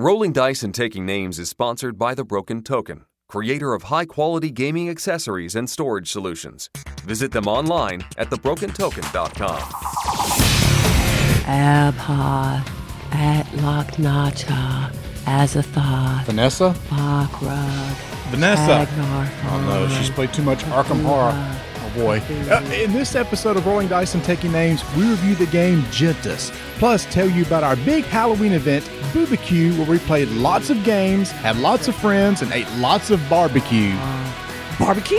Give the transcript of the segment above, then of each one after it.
Rolling Dice and Taking Names is sponsored by The Broken Token, creator of high quality gaming accessories and storage solutions. Visit them online at thebrokentoken.com. Abha, Atlach-Nacha, Azathoth, Vanessa? Bakrug, Vanessa. Agnar, Oh no, she's played too much Arkham Horror. Oh boy. Uh, in this episode of Rolling Dice and Taking Names, we review the game Gentes, plus tell you about our big Halloween event, Boobacue, where we played lots of games, had lots of friends, and ate lots of barbecue. Barbecue?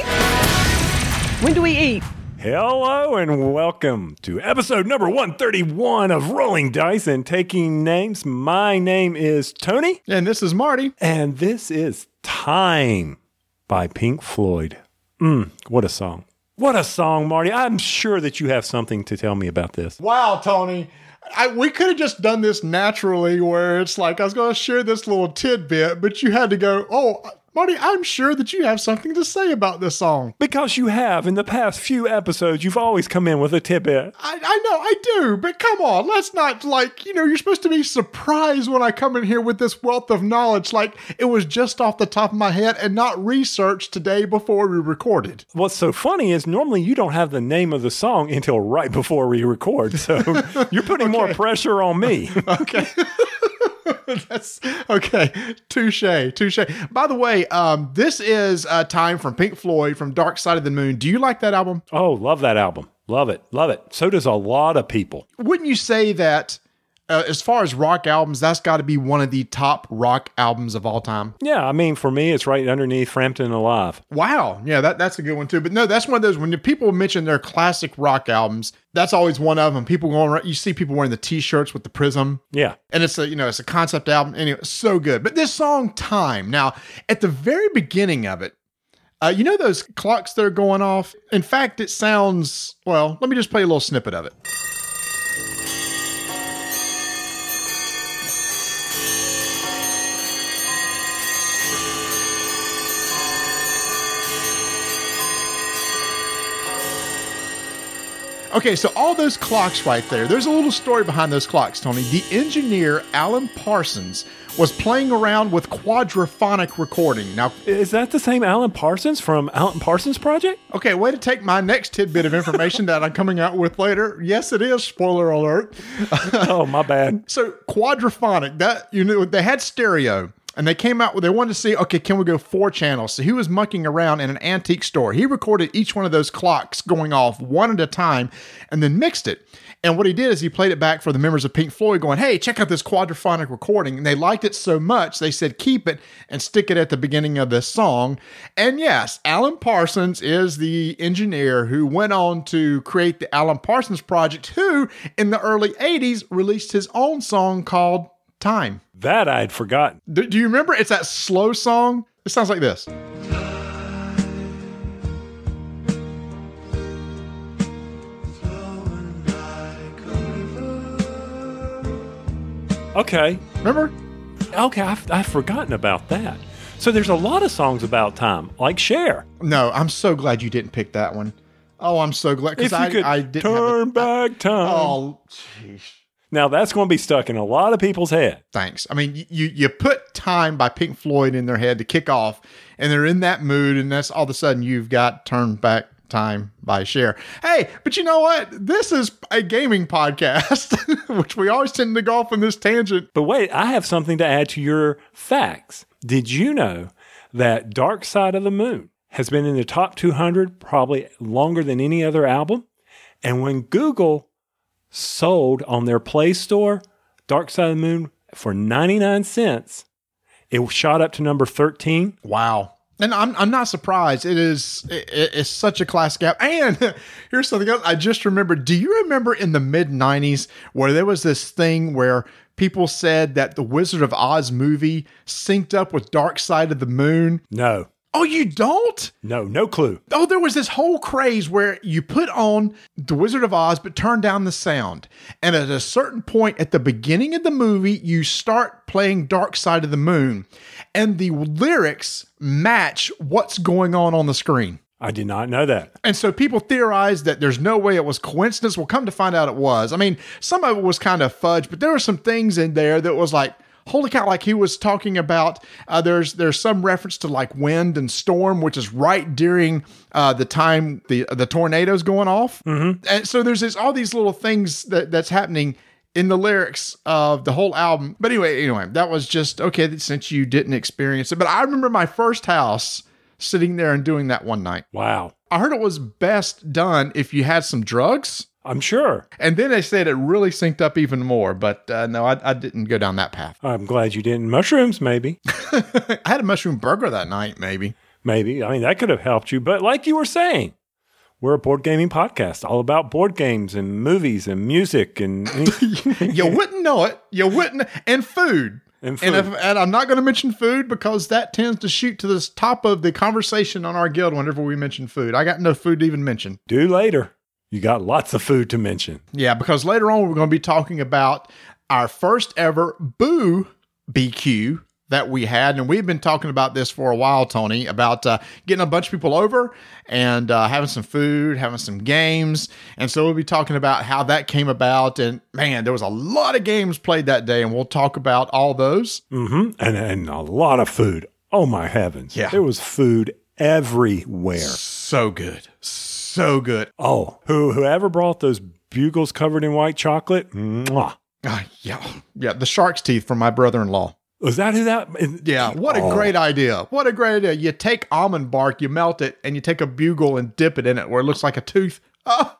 When do we eat? Hello and welcome to episode number 131 of Rolling Dice and Taking Names. My name is Tony, And this is Marty. and this is Time by Pink Floyd. Mm, what a song. What a song, Marty. I'm sure that you have something to tell me about this. Wow, Tony. I, we could have just done this naturally where it's like I was going to share this little tidbit, but you had to go, oh, Marty, I'm sure that you have something to say about this song. Because you have, in the past few episodes, you've always come in with a tidbit. I, I know I do, but come on, let's not like, you know, you're supposed to be surprised when I come in here with this wealth of knowledge. Like it was just off the top of my head and not researched today before we recorded. What's so funny is normally you don't have the name of the song until right before we record. So you're putting more pressure on me. Okay. That's okay. Touche, touche. By the way, um, this is uh, time from Pink Floyd from Dark Side of the Moon. Do you like that album? Oh, love that album. Love it. Love it. So does a lot of people. Wouldn't you say that, uh, as far as rock albums, that's got to be one of the top rock albums of all time? Yeah, I mean, for me, it's right underneath Frampton Alive. Wow, yeah, that, that's a good one too. But no, that's one of those when people mention their classic rock albums, that's always one of them. People going, around, you see people wearing the T-shirts with the prism, Yeah. and it's a you know it's a concept album. Anyway, so good. But this song, "Time," now at the very beginning of it, uh, you know those clocks that are going off. In fact, it sounds well. Let me just play a little snippet of it. Okay, so all those clocks right there, there's a little story behind those clocks, Tony. The engineer, Alan Parsons, was playing around with quadraphonic recording. Now, Is that the same Alan Parsons from Alan Parsons Project? okay, way to take my next tidbit of information that I'm coming out with later. Yes, it is, spoiler alert. oh, my bad. So, quadraphonic, that, you know, they had stereo. And they came out, they wanted to see, okay, can we go four channels? So he was mucking around in an antique store. He recorded each one of those clocks going off one at a time and then mixed it. And what he did is he played it back for the members of Pink Floyd, going, hey, check out this quadraphonic recording. And they liked it so much, they said, keep it and stick it at the beginning of this song. And yes, Alan Parsons is the engineer who went on to create the Alan Parsons Project, who in the early 80s released his own song called Time. That I'd forgotten. Do, do you remember? It's that slow song. It sounds like this. Okay. Remember? Okay, I've, I've forgotten about that. So there's a lot of songs about time, like Cher. No, I'm so glad you didn't pick that one. Oh, I'm so glad because you I, could I didn't turn have it. back time. Oh, jeez. Now that's going to be stuck in a lot of people's head. Thanks. I mean, you you put "Time" by Pink Floyd in their head to kick off, and they're in that mood, and that's all of a sudden you've got "Turn Back Time" by Cher. Hey, but you know what? This is a gaming podcast, which we always tend to go off on this tangent. But wait, I have something to add to your facts. Did you know that Dark Side of the Moon has been in the top 200 probably longer than any other album? And when Google sold on their Play Store Dark Side of the Moon for 99 cents, it shot up to number 13. Wow. And I'm, I'm not surprised. It is it, it's such a classic app. And here's something else I just remembered. Do you remember in the mid 90s where there was this thing where people said that the Wizard of Oz movie synced up with Dark Side of the Moon? No, Oh, you don't? no, no clue. Oh, there was this whole craze where you put on The Wizard of Oz, but turn down the sound. And at a certain point at the beginning of the movie, you start playing Dark Side of the Moon, and the lyrics match what's going on on the screen. I did not know that. And so people theorized that there's no way it was coincidence. Well, come to find out it was. I mean, some of it was kind of fudge, but there were some things in there that was like, holy cow! Like he was talking about, uh, there's there's some reference to like wind and storm, which is right during uh, the time the the tornadoes going off, mm-hmm. and so there's this, all these little things that that's happening in the lyrics of the whole album. But anyway, anyway, that was just okay since you didn't experience it. But I remember my first house sitting there and doing that one night. Wow. I heard it was best done if you had some drugs. I'm sure. And then they said it really synced up even more, but uh, no, I, I, didn't go down that path. I'm glad you didn't. Mushrooms, maybe. I had a mushroom burger that night, maybe. Maybe. I mean, that could have helped you. But like you were saying, we're a board gaming podcast, all about board games and movies and music and. you wouldn't know it. You wouldn't. And food. And, food. and, if, and I'm not going to mention food because that tends to shoot to the top of the conversation on our guild whenever we mention food. I got no food to even mention. Do later. You got lots of food to mention. Yeah, because later on we're going to be talking about our first ever Boo BQ that we had, and we've been talking about this for a while, Tony, about uh, getting a bunch of people over and uh, having some food, having some games, and so we'll be talking about how that came about. And man, there was a lot of games played that day, and we'll talk about all those. Mm-hmm. And and a lot of food. Oh my heavens! Yeah, there was food everywhere. So good. So so good. Oh, who whoever brought those bugles covered in white chocolate? Mwah. Uh, yeah, yeah. The shark's teeth from my brother-in-law. Was that who that? Yeah, what a oh. great idea! What a great idea! You take almond bark, you melt it, and you take a bugle and dip it in it where it looks like a tooth. Oh,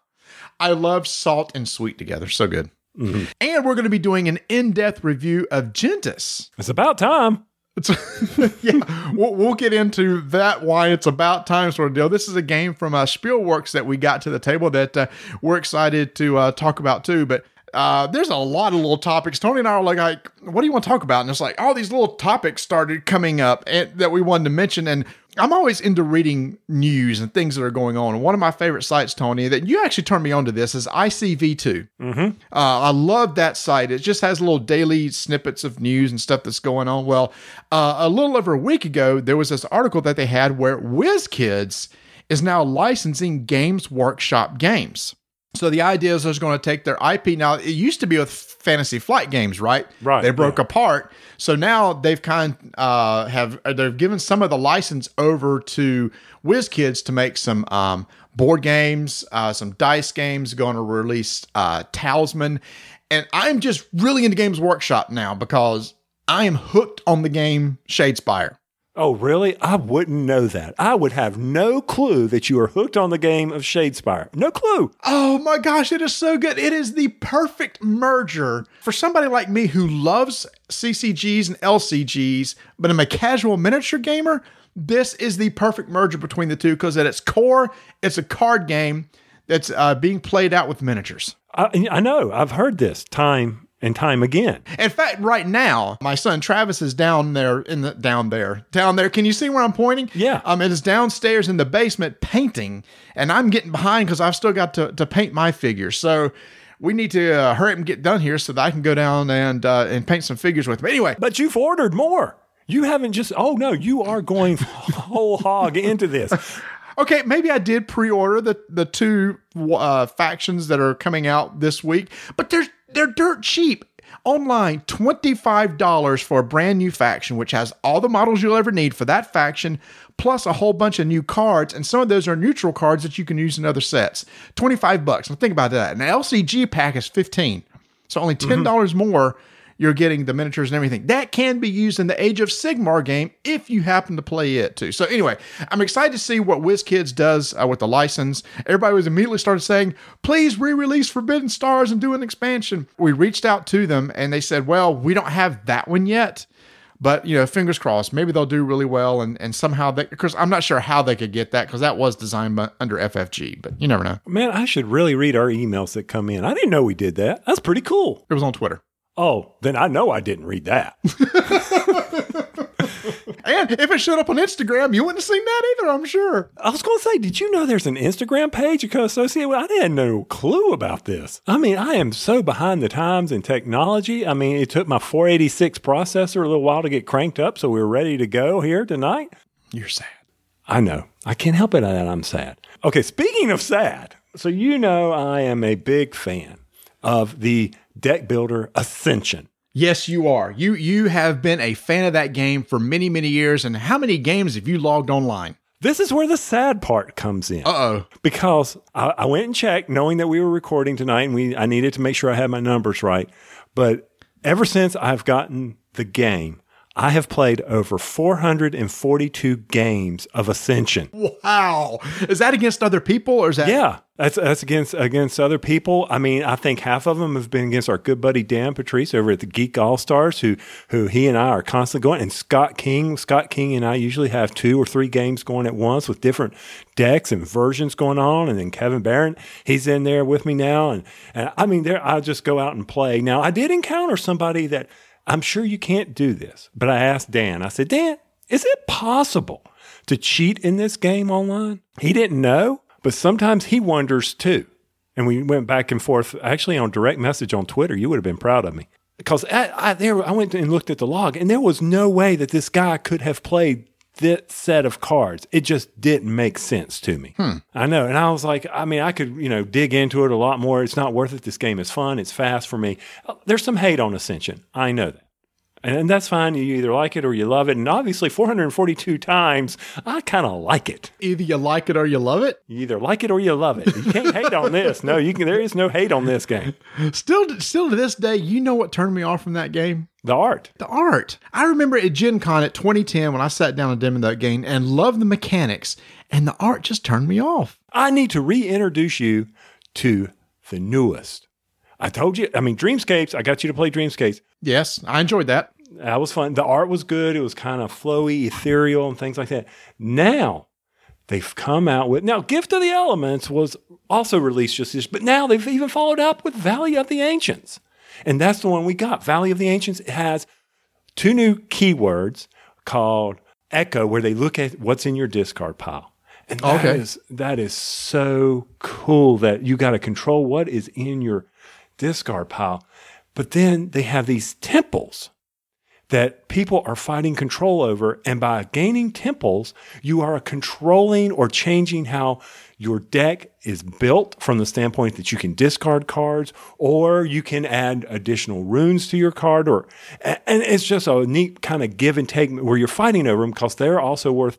I love salt and sweet together. So good. Mm-hmm. And we're going to be doing an in-depth review of Gentes. It's about time. Yeah, we'll, we'll, get into that. Why it's about time sort of deal. This is a game from uh, Spielworxx that we got to the table that uh, we're excited to uh, talk about too. But uh, there's a lot of little topics. Tony and I are like, like, what do you want to talk about? And it's like all these little topics started coming up and, that we wanted to mention. And I'm always into reading news and things that are going on. And one of my favorite sites, Tony, that you actually turned me on to this is ICV2. Mm-hmm. Uh, I love that site. It just has little daily snippets of news and stuff that's going on. Well, uh, a little over a week ago, there was this article that they had where WizKids is now licensing Games Workshop games. So the idea is they're going to take their IP. Now it used to be with Fantasy Flight games, right? Right. They broke yeah. apart. So now they've kind uh, have uh, they've given some of the license over to WizKids to make some um, board games, uh, some dice games. Going to release uh, Talisman, and I'm just really into Games Workshop now because I am hooked on the game Shadespire. Oh, really? I wouldn't know that. I would have no clue that you are hooked on the game of Shadespire. No clue. Oh my gosh, it is so good. It is the perfect merger for somebody like me who loves CCGs and LCGs, but I'm a casual miniature gamer. This is the perfect merger between the two because at its core, it's a card game that's uh, being played out with miniatures. I, I know. I've heard this time and time again. In fact, right now, my son Travis is down there in the down there. Down there. Can you see where I'm pointing? Yeah. Um it is downstairs in the basement painting and I'm getting behind cuz I've still got to to paint my figures. So we need to uh, hurry up and get done here so that I can go down and uh, and paint some figures with him. Anyway, but you've ordered more. You haven't just oh no, you are going whole hog into this. Okay, maybe I did pre-order the the two uh, factions that are coming out this week, but they're they're dirt cheap. Online, $25 for a brand new faction, which has all the models you'll ever need for that faction, plus a whole bunch of new cards. And some of those are neutral cards that you can use in other sets. 25 bucks. Now think about that. An LCG pack is 15 So only $10 mm-hmm. more you're getting the miniatures and everything. That can be used in the Age of Sigmar game if you happen to play it too. So anyway, I'm excited to see what WizKids does uh, with the license. Everybody was immediately started saying, please re-release Forbidden Stars and do an expansion. We reached out to them and they said, well, we don't have that one yet. But you know, fingers crossed. Maybe they'll do really well, and and somehow they. Because I'm not sure how they could get that because that was designed by, under FFG. But you never know. Man, I should really read our emails that come in. I didn't know we did that. That's pretty cool. It was on Twitter. Oh, then I know I didn't read that. and if it showed up on Instagram, you wouldn't have seen that either, I'm sure. I was going to say, did you know there's an Instagram page associated with? I had no clue about this. I mean, I am so behind the times in technology. I mean, it took my 486 processor a little while to get cranked up, so we are ready to go here tonight. You're sad. I know. I can't help it that I'm sad. Okay, speaking of sad, so you know I am a big fan of the Deck Builder Ascension. Yes, you are. You you have been a fan of that game for many many years. And how many games have you logged online? This is where the sad part comes in. Uh oh. because I, I went and checked, knowing that we were recording tonight, and we I needed to make sure I had my numbers right. But ever since I've gotten the game, I have played over 442 games of Ascension. Wow. Is that against other people or is that? Yeah, that's that's against against other people. I mean, I think half of them have been against our good buddy Dan Patriss over at the Geek All Stars, who who he and I are constantly going. And Scott King, Scott King and I usually have two or three games going at once with different decks and versions going on. And then Kevin Barron, he's in there with me now. And and I mean, there I just go out and play. Now I did encounter somebody that I'm sure you can't do this, but I asked Dan. I said, Dan, is it possible to cheat in this game online? He didn't know, but sometimes he wonders too. And we went back and forth, actually on direct message on Twitter. You would have been proud of me because I, I, there, I went and looked at the log, and there was no way that this guy could have played this set of cards. It just didn't make sense to me. I know. And I was like, I mean, I could, you know, dig into it a lot more. It's not worth it. This game is fun. It's fast for me. Uh, There's some hate on Ascension. I know that. And that's fine. You either like it or you love it. And obviously, 442 times, I kind of like it. Either you like it or you love it. You either like it or you love it. You can't hate on this. No, you can. There is no hate on this game. Still, still to this day, you know what turned me off from that game? The art. The art. I remember at Gen Con at 2010 when I sat down and demoed that game and loved the mechanics, and the art just turned me off. I need to reintroduce you to the newest. I told you. I mean, Dreamscapes. I got you to play Dreamscapes. Yes, I enjoyed that. That was fun. The art was good. It was kind of flowy, ethereal, and things like that. Now they've come out with now Gift of the Elements was also released just this, but now they've even followed up with Valley of the Ancients, and that's the one we got. Valley of the Ancients has two new keywords called Echo, where they look at what's in your discard pile. And that Okay. is- that is so cool that you got to control what is in your discard pile. But then they have these temples that people are fighting control over. And by gaining temples, you are controlling or changing how your deck is built from the standpoint that you can discard cards or you can add additional runes to your card or and it's just a neat kind of give and take where you're fighting over them because they're also worth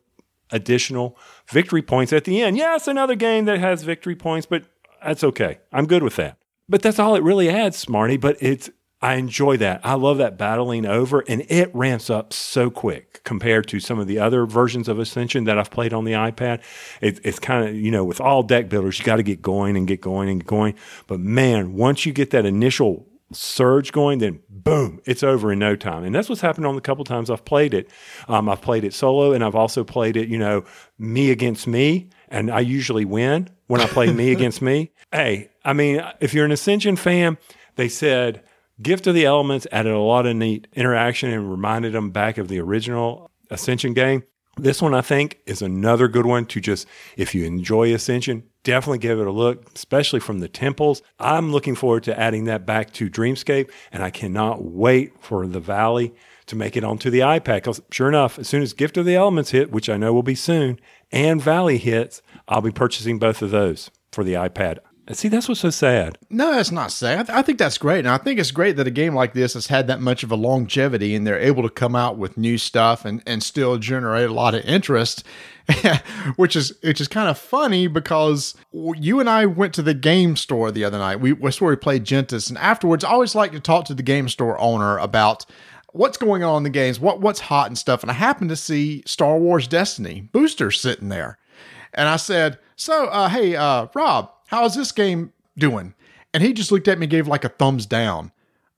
additional victory points at the end. Yeah, another game that has victory points, but that's okay. I'm good with that. But that's all it really adds, Smarty. But it's I enjoy that. I love that battling over, and it ramps up so quick compared to some of the other versions of Ascension that I've played on the iPad. It, it's kind of you know with all deck builders, you got to get going and get going and going. But man, once you get that initial surge going, then boom, it's over in no time. And that's what's happened on the couple times I've played it. Um, I've played it solo, and I've also played it, you know, me against me, and I usually win when I play me against me. Hey, I mean, if you're an Ascension fan, they said Gift of the Elements added a lot of neat interaction and reminded them back of the original Ascension game. This one, I think, is another good one to just, if you enjoy Ascension, definitely give it a look, especially from the temples. I'm looking forward to adding that back to Dreamscape, and I cannot wait for the Valley to make it onto the iPad. Because sure enough, as soon as Gift of the Elements hit, which I know will be soon, and Valley hits, I'll be purchasing both of those for the iPad. See, that's what's so sad. No, that's not sad. I, th- I think that's great. And I think it's great that a game like this has had that much of a longevity and they're able to come out with new stuff and, and still generate a lot of interest, which is which is kind of funny because you and I went to the game store the other night. We that's where we played Gentes. And afterwards, I always like to talk to the game store owner about what's going on in the games, what what's hot and stuff. And I happened to see Star Wars Destiny boosters sitting there. And I said, So, uh, hey, uh, Rob, how's this game doing? And he just looked at me gave like a thumbs down.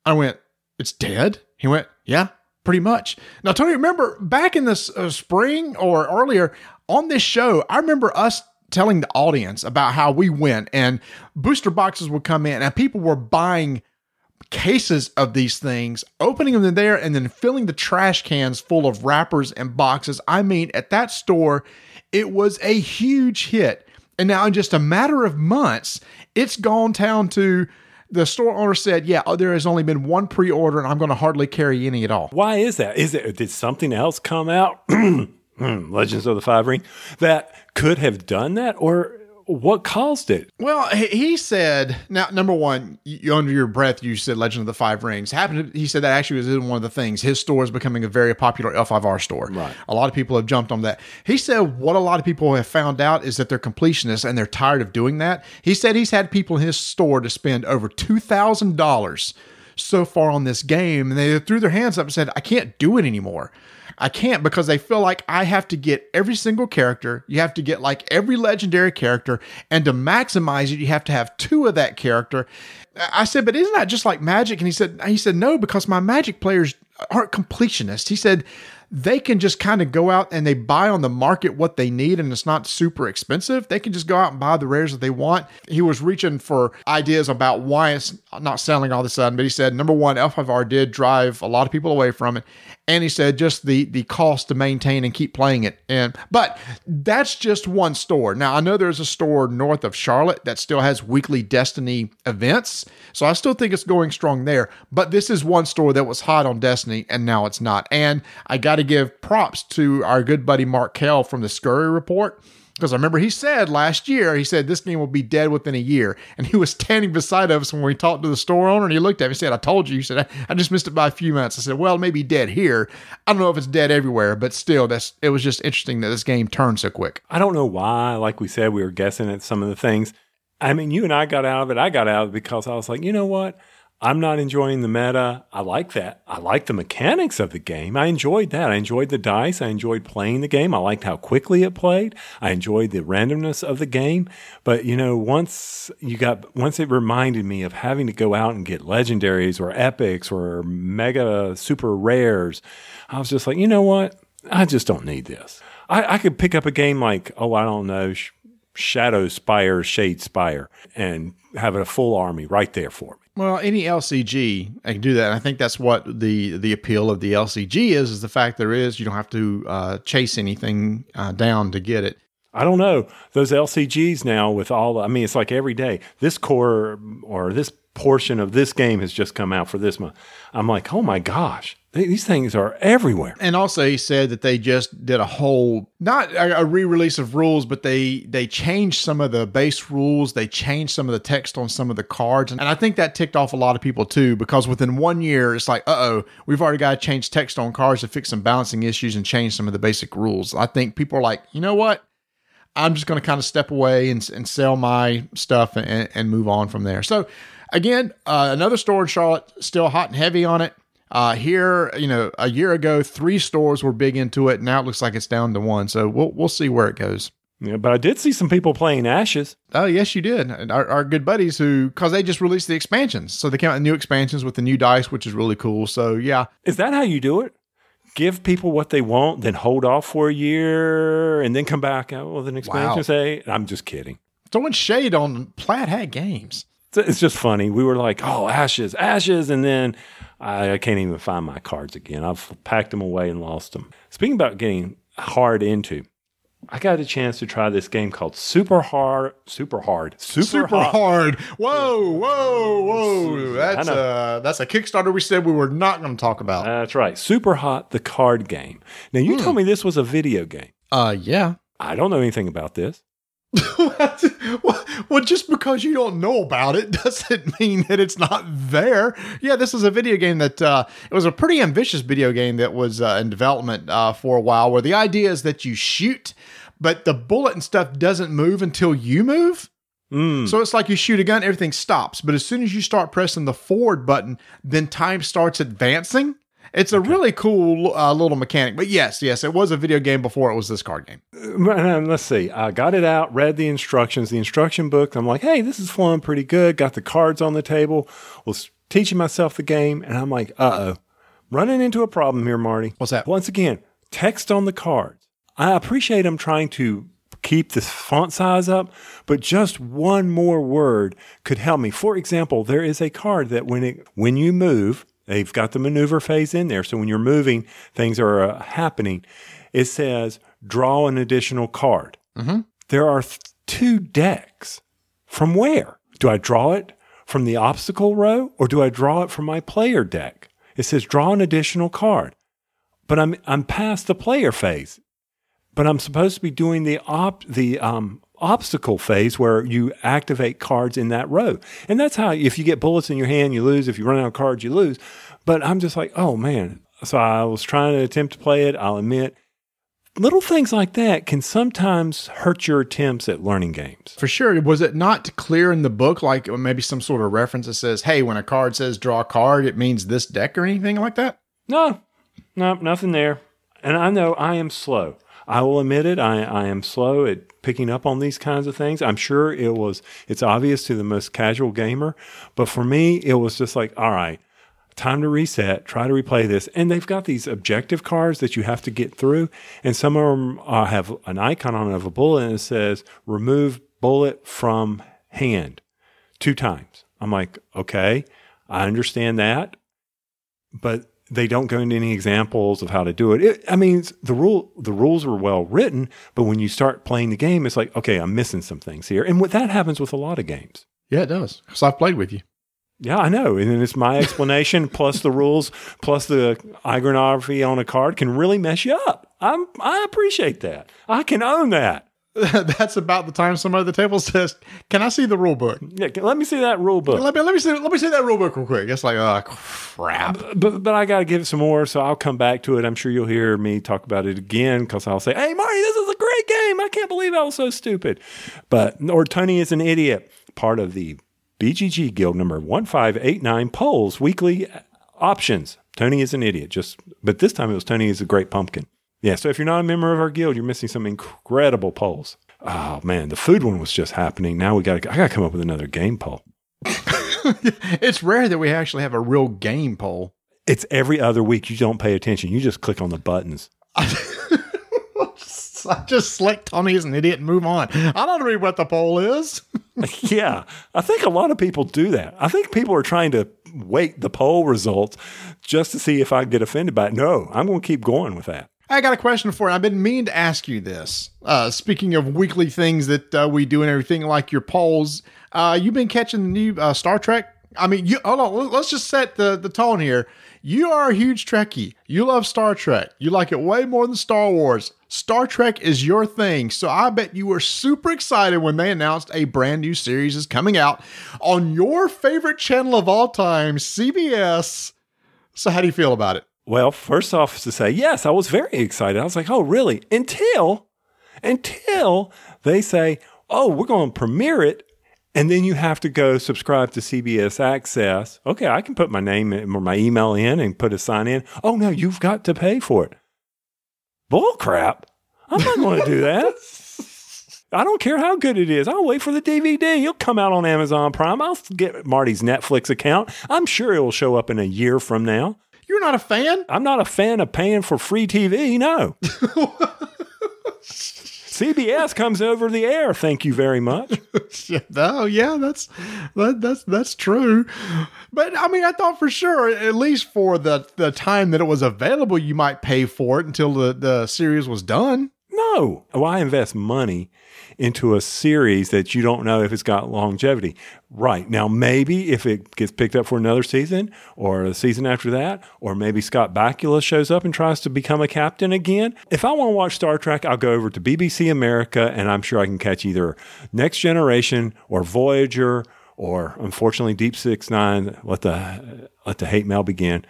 I went, It's dead? He went, Yeah, pretty much. Now, Tony, remember back in the uh, spring or earlier on this show, I remember us telling the audience about how we went and booster boxes would come in and people were buying cases of these things, opening them there, and then filling the trash cans full of wrappers and boxes. I mean, at that store, it was a huge hit. And now, in just a matter of months, it's gone down to the store owner said, Yeah, oh, there has only been one pre order, and I'm going to hardly carry any at all. Why is that? Is it did something else come out? Legends of the Five Ring that could have done that, or what caused it? Well, he- said, now, number one, you, under your breath, you said Legend of the Five Rings. Happened, to- he said that actually was one of the things. His store is becoming a very popular L5R store. Right. A lot of people have jumped on that. He said what a lot of people have found out is that they're completionists and they're tired of doing that. He said he's had people in his store to spend over $2,000 so far on this game, and they threw their hands up and said, I can't do it anymore. I can't because they feel like I have to get every single character. You have to get like every legendary character, and to maximize it, you have to have two of that character. I said, but isn't that just like Magic? And he said, he said no, because my Magic players aren't completionists. He said they can just kind of go out and they buy on the market what they need, and it's not super expensive. They can just go out and buy the rares that they want. He was reaching for ideas about why it's not selling all of a sudden, but he said number one, L5R did drive a lot of people away from it and he said just the the cost to maintain and keep playing it. And but that's just one store. Now i know there's a store north of charlotte that still has weekly destiny events. So i still think it's going strong there. But this is one store that was hot on destiny and now it's not. And i got to give props to our good buddy mark kell from the scurry report because I remember he said last year, he said this game will be dead within a year. And he was standing beside us when we talked to the store owner and he looked at me and said, I told you. He said, I, just missed it by a few months. I said, Well, maybe dead here. I don't know if it's dead everywhere, but still, that's it was just interesting that this game turned so quick. I don't know why. Like we said, we were guessing at some of the things. I mean, you and I got out of it. I got out of it because I was like, you know what? I'm not enjoying the meta. I like that. I like the mechanics of the game. I enjoyed that. I enjoyed the dice. I enjoyed playing the game. I liked how quickly it played. I enjoyed the randomness of the game. But you know, once you got once it reminded me of having to go out and get legendaries or epics or mega super rares, I was just like, you know what? I just don't need this. I, I could pick up a game like, oh, I don't know, Sh- Shadow Spire, Shade Spire, and have a full army right there for me. Well, any LCG, I can do that. And I think that's what the the appeal of the LCG is, is the fact there is you don't have to uh, chase anything uh, down to get it. I don't know those LCGs now with all. I mean, it's like every day. This core or this portion of this game has just come out for this month. I'm like, oh my gosh, these things are everywhere. And also, he said that they just did a whole not a, a re-release of rules, but they they changed some of the base rules. They changed some of the text on some of the cards, and I think that ticked off a lot of people too. Because within one year, it's like, uh oh, we've already got to change text on cards to fix some balancing issues and change some of the basic rules. I think people are like, you know what? I'm just going to kind of step away and, and sell my stuff and, and move on from there. So, again, uh, another store in Charlotte, still hot and heavy on it. Uh, here, you know, a year ago, three stores were big into it. Now it looks like it's down to one. So we'll we'll see where it goes. Yeah, but I did see some people playing Ashes. Oh yes, you did. Our, our good buddies who, because they just released the expansions, so they came out with new expansions with the new dice, which is really cool. So yeah, Is that how you do it? Give people what they want, then hold off for a year, and then come back out with an expansion. Wow. Say, I'm just kidding. throwing shade on Plaid Hat Games. It's just funny. We were like, oh, ashes, ashes. And then I, I can't even find my cards again. I've packed them away and lost them. Speaking about getting hard into, I got a chance to try this game called Super Hard, Super Hard, Super, Super hard. Whoa, whoa, whoa. That's a that's a Kickstarter we said we were not going to talk about. That's right. Super Hot, the card game. Now, you told me this was a video game. Uh, yeah. I don't know anything about this. well, just because you don't know about it doesn't mean that it's not there. Yeah, this is a video game that uh, it was a pretty ambitious video game that was uh, in development uh, for a while. Where the idea is that you shoot, but the bullet and stuff doesn't move until you move. Mm. So it's like you shoot a gun, everything stops. But as soon as you start pressing the forward button, then time starts advancing. It's a really cool uh, little mechanic. But yes, yes, it was a video game before it was this card game. And let's see. I got it out, read the instructions, the instruction book. I'm like, hey, this is flowing pretty good. Got the cards on the table. Was teaching myself the game, and I'm like, uh oh, running into a problem here, Marty. What's that? Once again, text on the cards. I appreciate I'm trying to keep the font size up, but just one more word could help me. For example, there is a card that when it when you move, they've got the maneuver phase in there. So when you're moving, things are uh, happening. It says draw an additional card. There are th- two decks. From where? Do I draw it from the obstacle row or do I draw it from my player deck? It says draw an additional card. But I'm I'm past the player phase. But I'm supposed to be doing the op the um obstacle phase where you activate cards in that row. And that's how, if you get bullets in your hand, you lose. If you run out of cards, you lose. But I'm just like, oh man. So I was trying to attempt to play it. I'll admit, little things like that can sometimes hurt your attempts at learning games. For sure. Was it not clear in the book, like maybe some sort of reference that says, hey, when a card says draw a card, it means this deck or anything like that? No, no, nothing there. And I know I am slow. I will admit it. I, I am slow at picking up on these kinds of things. I'm sure it was, it's obvious to the most casual gamer. But for me, it was just like, all right, time to reset, try to replay this. And they've got these objective cards that you have to get through. And some of them uh, have an icon on it of a bullet and it says remove bullet from hand two times. I'm like, okay, I understand that. But they don't go into any examples of how to do it. it. I mean, the rule the rules are well written, but when you start playing the game, it's like, okay, I'm missing some things here, and what that happens with a lot of games. Yeah, it does. Because I've played with you. Yeah, I know. And then it's my explanation plus the rules plus the iconography on a card can really mess you up. I'm I appreciate that. I can own that. That's about the time somebody at the table says, "Can I see the rule book?" Yeah, let me see that rule book. Let me let me see let me see that rule book real quick. It's like, oh crap. But but I got to give it some more, so I'll come back to it. I'm sure you'll hear me talk about it again because I'll say, "Hey, Marty, this is a great game. I can't believe I was so stupid." But or Tony is an idiot. Part of the BGG Guild number 1589 polls weekly options. Tony is an idiot. Just but this time it was Tony is a great pumpkin. Yeah, so if you're not a member of our guild, you're missing some incredible polls. Oh man, the food one was just happening. Now we got I got to come up with another game poll. it's rare that we actually have a real game poll. It's every other week. You don't pay attention. You just click on the buttons. I just select Tony as an idiot and move on. I don't read what the poll is. yeah, I think a lot of people do that. I think people are trying to wait the poll results just to see if I get offended by it. No, I'm going to keep going with that. I got a question for you. I've been meaning to ask you this. Uh, speaking of weekly things that uh, we do and everything, like your polls, uh, you've been catching the new uh, Star Trek. I mean, you hold on. Let's just set the the tone here. You are a huge Trekkie. You love Star Trek. You like it way more than Star Wars. Star Trek is your thing. So I bet you were super excited when they announced a brand new series is coming out on your favorite channel of all time, CBS. So how do you feel about it? Well, first off, to say, yes, I was very excited. I was like, oh, really? Until, until they say, oh, we're going to premiere it. And then you have to go subscribe to CBS Access. Okay, I can put my name or my email in and put a sign in. Oh, no, you've got to pay for it. Bull crap. I'm not going to do that. I don't care how good it is. I'll wait for the DVD. It'll come out on Amazon Prime. I'll get Marty's Netflix account. I'm sure it will show up in a year from now. You're not a fan? I'm not a fan of paying for free TV. No. CBS comes over the air. Thank you very much. oh yeah, that's that, that's that's true. But I mean, I thought for sure, at least for the the time that it was available, you might pay for it until the the series was done. No, why invest money into a series that you don't know if it's got longevity. Right. Now, maybe if it gets picked up for another season or the season after that, or maybe Scott Bakula shows up and tries to become a captain again. If I want to watch Star Trek, I'll go over to BBC America and I'm sure I can catch either Next Generation or Voyager or unfortunately Deep Six Nine. Let the let the hate mail begin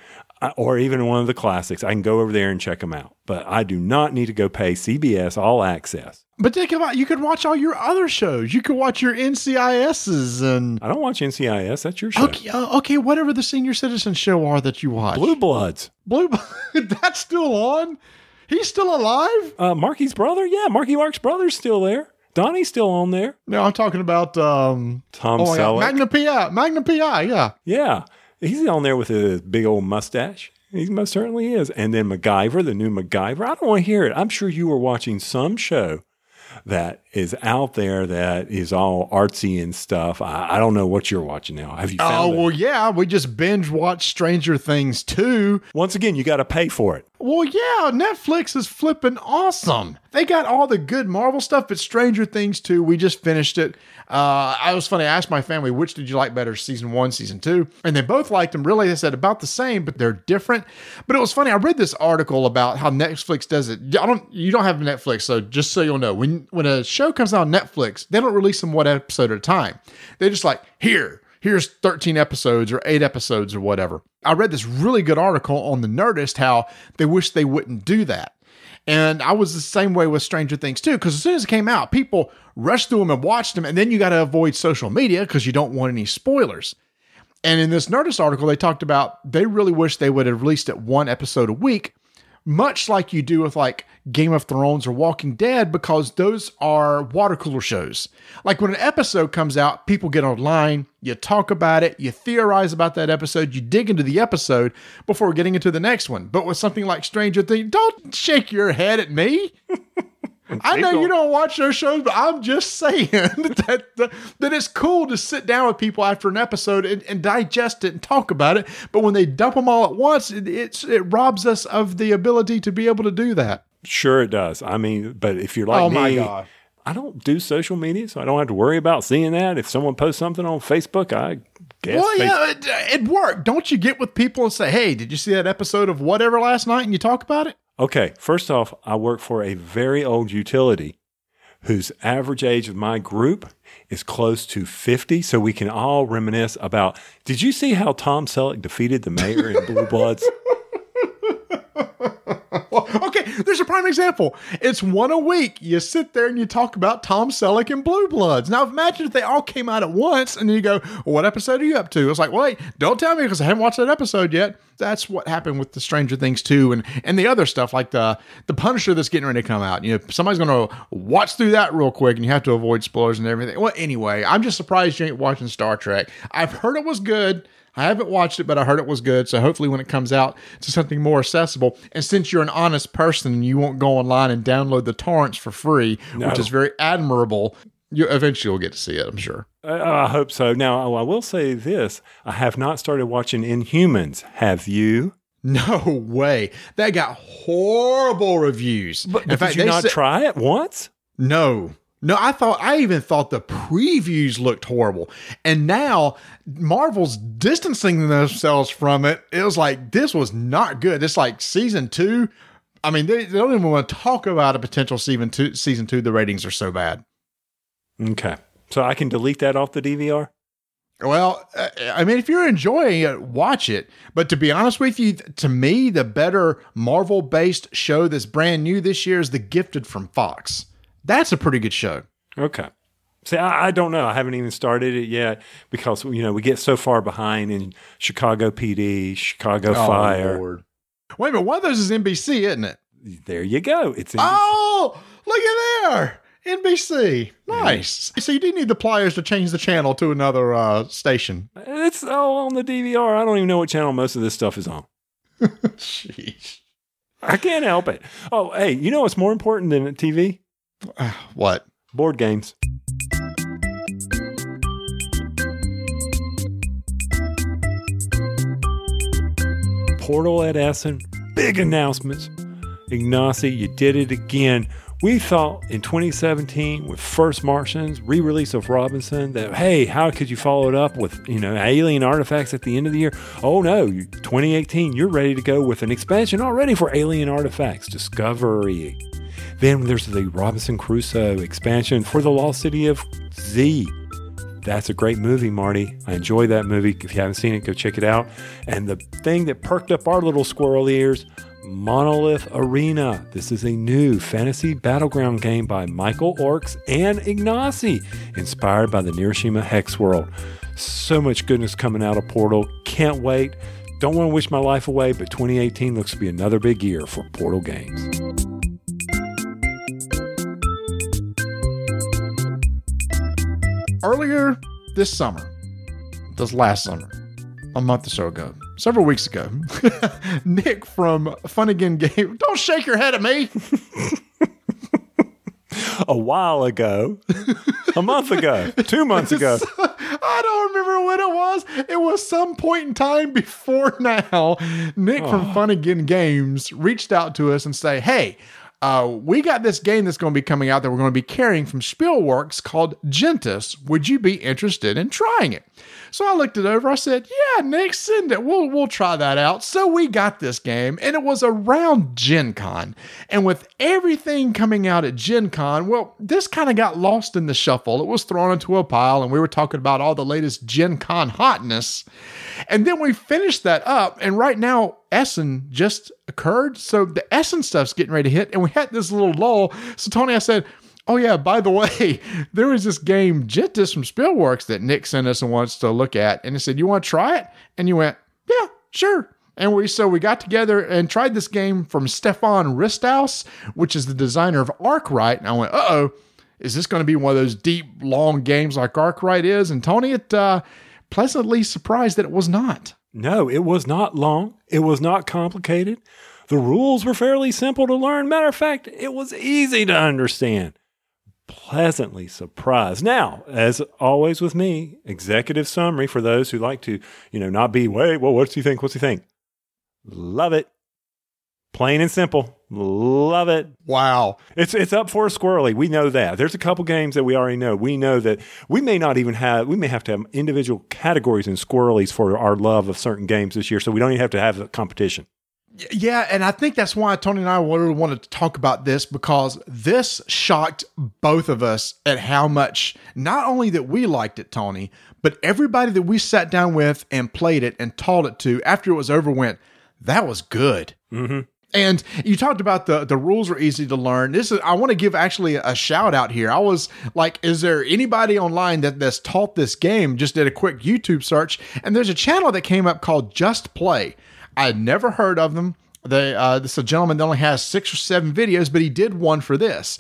or even one of the classics. I can go over there and check them out. But I do not need to go pay CBS All Access. But think about you could watch all your other shows. You could watch your NCISs and I don't watch NCIS. That's your show. Okay, uh, okay, whatever the senior citizen show are that you watch. Blue Bloods. Blue Bloods. That's still on. He's still alive. Uh, Marky's brother. Yeah, Marky Mark's brother's still there. Donnie's still on there. No, I'm talking about um, Tom oh Selleck. Magna PI. Magnum PI. Yeah. Yeah. He's on there with a big old mustache. He most certainly is. And then MacGyver, the new MacGyver. I don't want to hear it. I'm sure you were watching some show that is out there that is all artsy and stuff. I, I don't know what you're watching now. Have you Oh, it? well, yeah. We just binge watched Stranger Things 2. Once again, you got to pay for it. Well, yeah, Netflix is flipping awesome. They got all the good Marvel stuff, but Stranger Things 2, we just finished it. Uh, I was funny. I asked my family, which did you like better, season one, season two? And they both liked them. Really, they said about the same, but they're different. But it was funny. I read this article about how Netflix does it. I don't, you don't have Netflix, so just so you'll know, when when a show show comes out on Netflix, they don't release them one episode at a time. They're just like, here, here's 13 episodes or eight episodes or whatever. I read this really good article on the Nerdist how they wish they wouldn't do that. And I was the same way with Stranger Things too, because as soon as it came out, people rushed through them and watched them, and then you got to avoid social media because you don't want any spoilers. And in this Nerdist article, they talked about they really wish they would have released it one episode a week, much like you do with like Game of Thrones or Walking Dead, because those are water cooler shows. Like when an episode comes out, people get online, you talk about it, you theorize about that episode, you dig into the episode before getting into the next one. But with something like Stranger Things, don't shake your head at me. I know you don't watch those shows, but I'm just saying that, that that it's cool to sit down with people after an episode and, and digest it and talk about it. But when they dump them all at once, it, it's it robs us of the ability to be able to do that. Sure, it does. I mean, but if you're like Oh, me, God. I don't do social media, so I don't have to worry about seeing that. If someone posts something on Facebook, I guess. Well, Face- yeah, it, it worked. Don't you get with people and say, "Hey, did you see that episode of whatever last night?" and you talk about it? Okay, first off, I work for a very old utility whose average age of my group is close to 50. So we can all reminisce about did you see how Tom Selleck defeated the mayor in Blue Bloods? There's a prime example. It's one a week. You sit there and you talk about Tom Selleck and Blue Bloods. Now, imagine if they all came out at once and then you go, What episode are you up to? It's like, Wait, don't tell me because I haven't watched that episode yet. That's what happened with the Stranger Things 2 and, and the other stuff like the, the Punisher that's getting ready to come out. You know, somebody's to watch through that real quick and you have to avoid spoilers and everything. Well, anyway, I'm just surprised you ain't watching Star Trek. I've heard it was good. I haven't watched it, but I heard it was good. So hopefully, when it comes out to something more accessible, and since you're an honest person, you won't go online and download the torrents for free, which is very admirable. You eventually will get to see it, I'm sure. I, I hope so. Now, I will say this I have not started watching Inhumans. Have you? No way, that got horrible reviews. But, but fact, did you not said- try it once? No. No, I thought I even thought the previews looked horrible. And now Marvel's distancing themselves from it. It was like this was not good. It's like season 2. I mean, they, they don't even want to talk about a potential season 2 season 2. The ratings are so bad. Okay. So I can delete that off the DVR? Well, I mean, if you're enjoying it, watch it. But to be honest with you, to me, the better Marvel based show that's brand new this year is The Gifted from Fox. That's a pretty good show. Okay. See, I, I don't know. I haven't even started it yet because you know we get so far behind in Chicago PD, Chicago Fire. Oh, Lord. Wait a minute, one of those is NBC, isn't it? There you go. It's in Oh, look at there. NBC. Nice. So you do need the pliers to change the channel to another uh, station. it's all on the DVR. I don't even know what channel most of this stuff is on. Jeez. I can't help it. Oh, hey, you know what's more important than TV? What? Board games. Portal at Essen, big announcements. Ignacy, you did it again. We thought in 2017 with First Martians, re-release of Robinson, that hey, how could you follow it up with you know alien artifacts at the end of the year? Oh no, 2018, you're ready to go with an expansion already for alien artifacts, Discovery. Then there's the Robinson Crusoe expansion for the Lost City of Z. That's a great movie, Marty. I enjoy that movie. If you haven't seen it, go check it out. And the thing that perked up our little squirrel ears Monolith Arena. This is a new fantasy battleground game by Michael Oracz and Ignacy, inspired by the Neuroshima Hex world. So much goodness coming out of Portal. Can't wait. Don't want to wish my life away, but 2018 looks to be another big year for Portal games. Earlier this summer, this last summer, a month or so ago, several weeks ago, Nick from Fun Again Game. Don't shake your head at me. A while ago, a month ago, two months ago. I don't remember when it was. It was some point in time before now. Nick from oh. Fun Again Games reached out to us and say, "Hey, uh, we got this game that's going to be coming out that we're going to be carrying from Spielworxx called Gentes. Would you be interested in trying it?" So I looked it over. I said, "Yeah, Nick, send it. We'll we'll try that out." So we got this game, and it was around Gen Con. And with everything coming out at Gen Con, well, this kind of got lost in the shuffle. It was thrown into a pile, and we were talking about all the latest Gen Con hotness. And then we finished that up, and right now Essen just occurred. So the Essen stuff's getting ready to hit, and we had this little lull. So Tony, I said, Oh yeah, by the way, there was this game Gentes from Spielworxx that Nick sent us and wants to look at, and he said, "You want to try it?" And you went, "Yeah, sure." And we so we got together and tried this game from Stefan Risthaus, which is the designer of Arkwright. And I went, "Uh oh, is this going to be one of those deep, long games like Arkwright is?" And Tony, it uh, pleasantly surprised that it was not. No, it was not long. It was not complicated. The rules were fairly simple to learn. Matter of fact, it was easy to understand pleasantly surprised. Now, as always with me, executive summary for those who like to, you know, not be, wait, well, what do you think? What's he think? Love it. Plain and simple. Love it. Wow. It's it's up for a squirrely. We know that. There's a couple games that we already know. We know that we may not even have we may have to have individual categories and squirrelies for our love of certain games this year, so we don't even have to have a competition. Yeah, and I think that's why Tony and I really wanted to talk about this because this shocked both of us at how much not only that we liked it, Tony, but everybody that we sat down with and played it and taught it to after it was over went, that was good. Mm-hmm. And you talked about the the rules are easy to learn. This is I want to give actually a shout out here. I was like, is there anybody online that that's taught this game? Just did a quick YouTube search, and there's a channel that came up called Just Play. I had never heard of them. They, uh, this is a gentleman that only has six or seven videos, but he did one for this.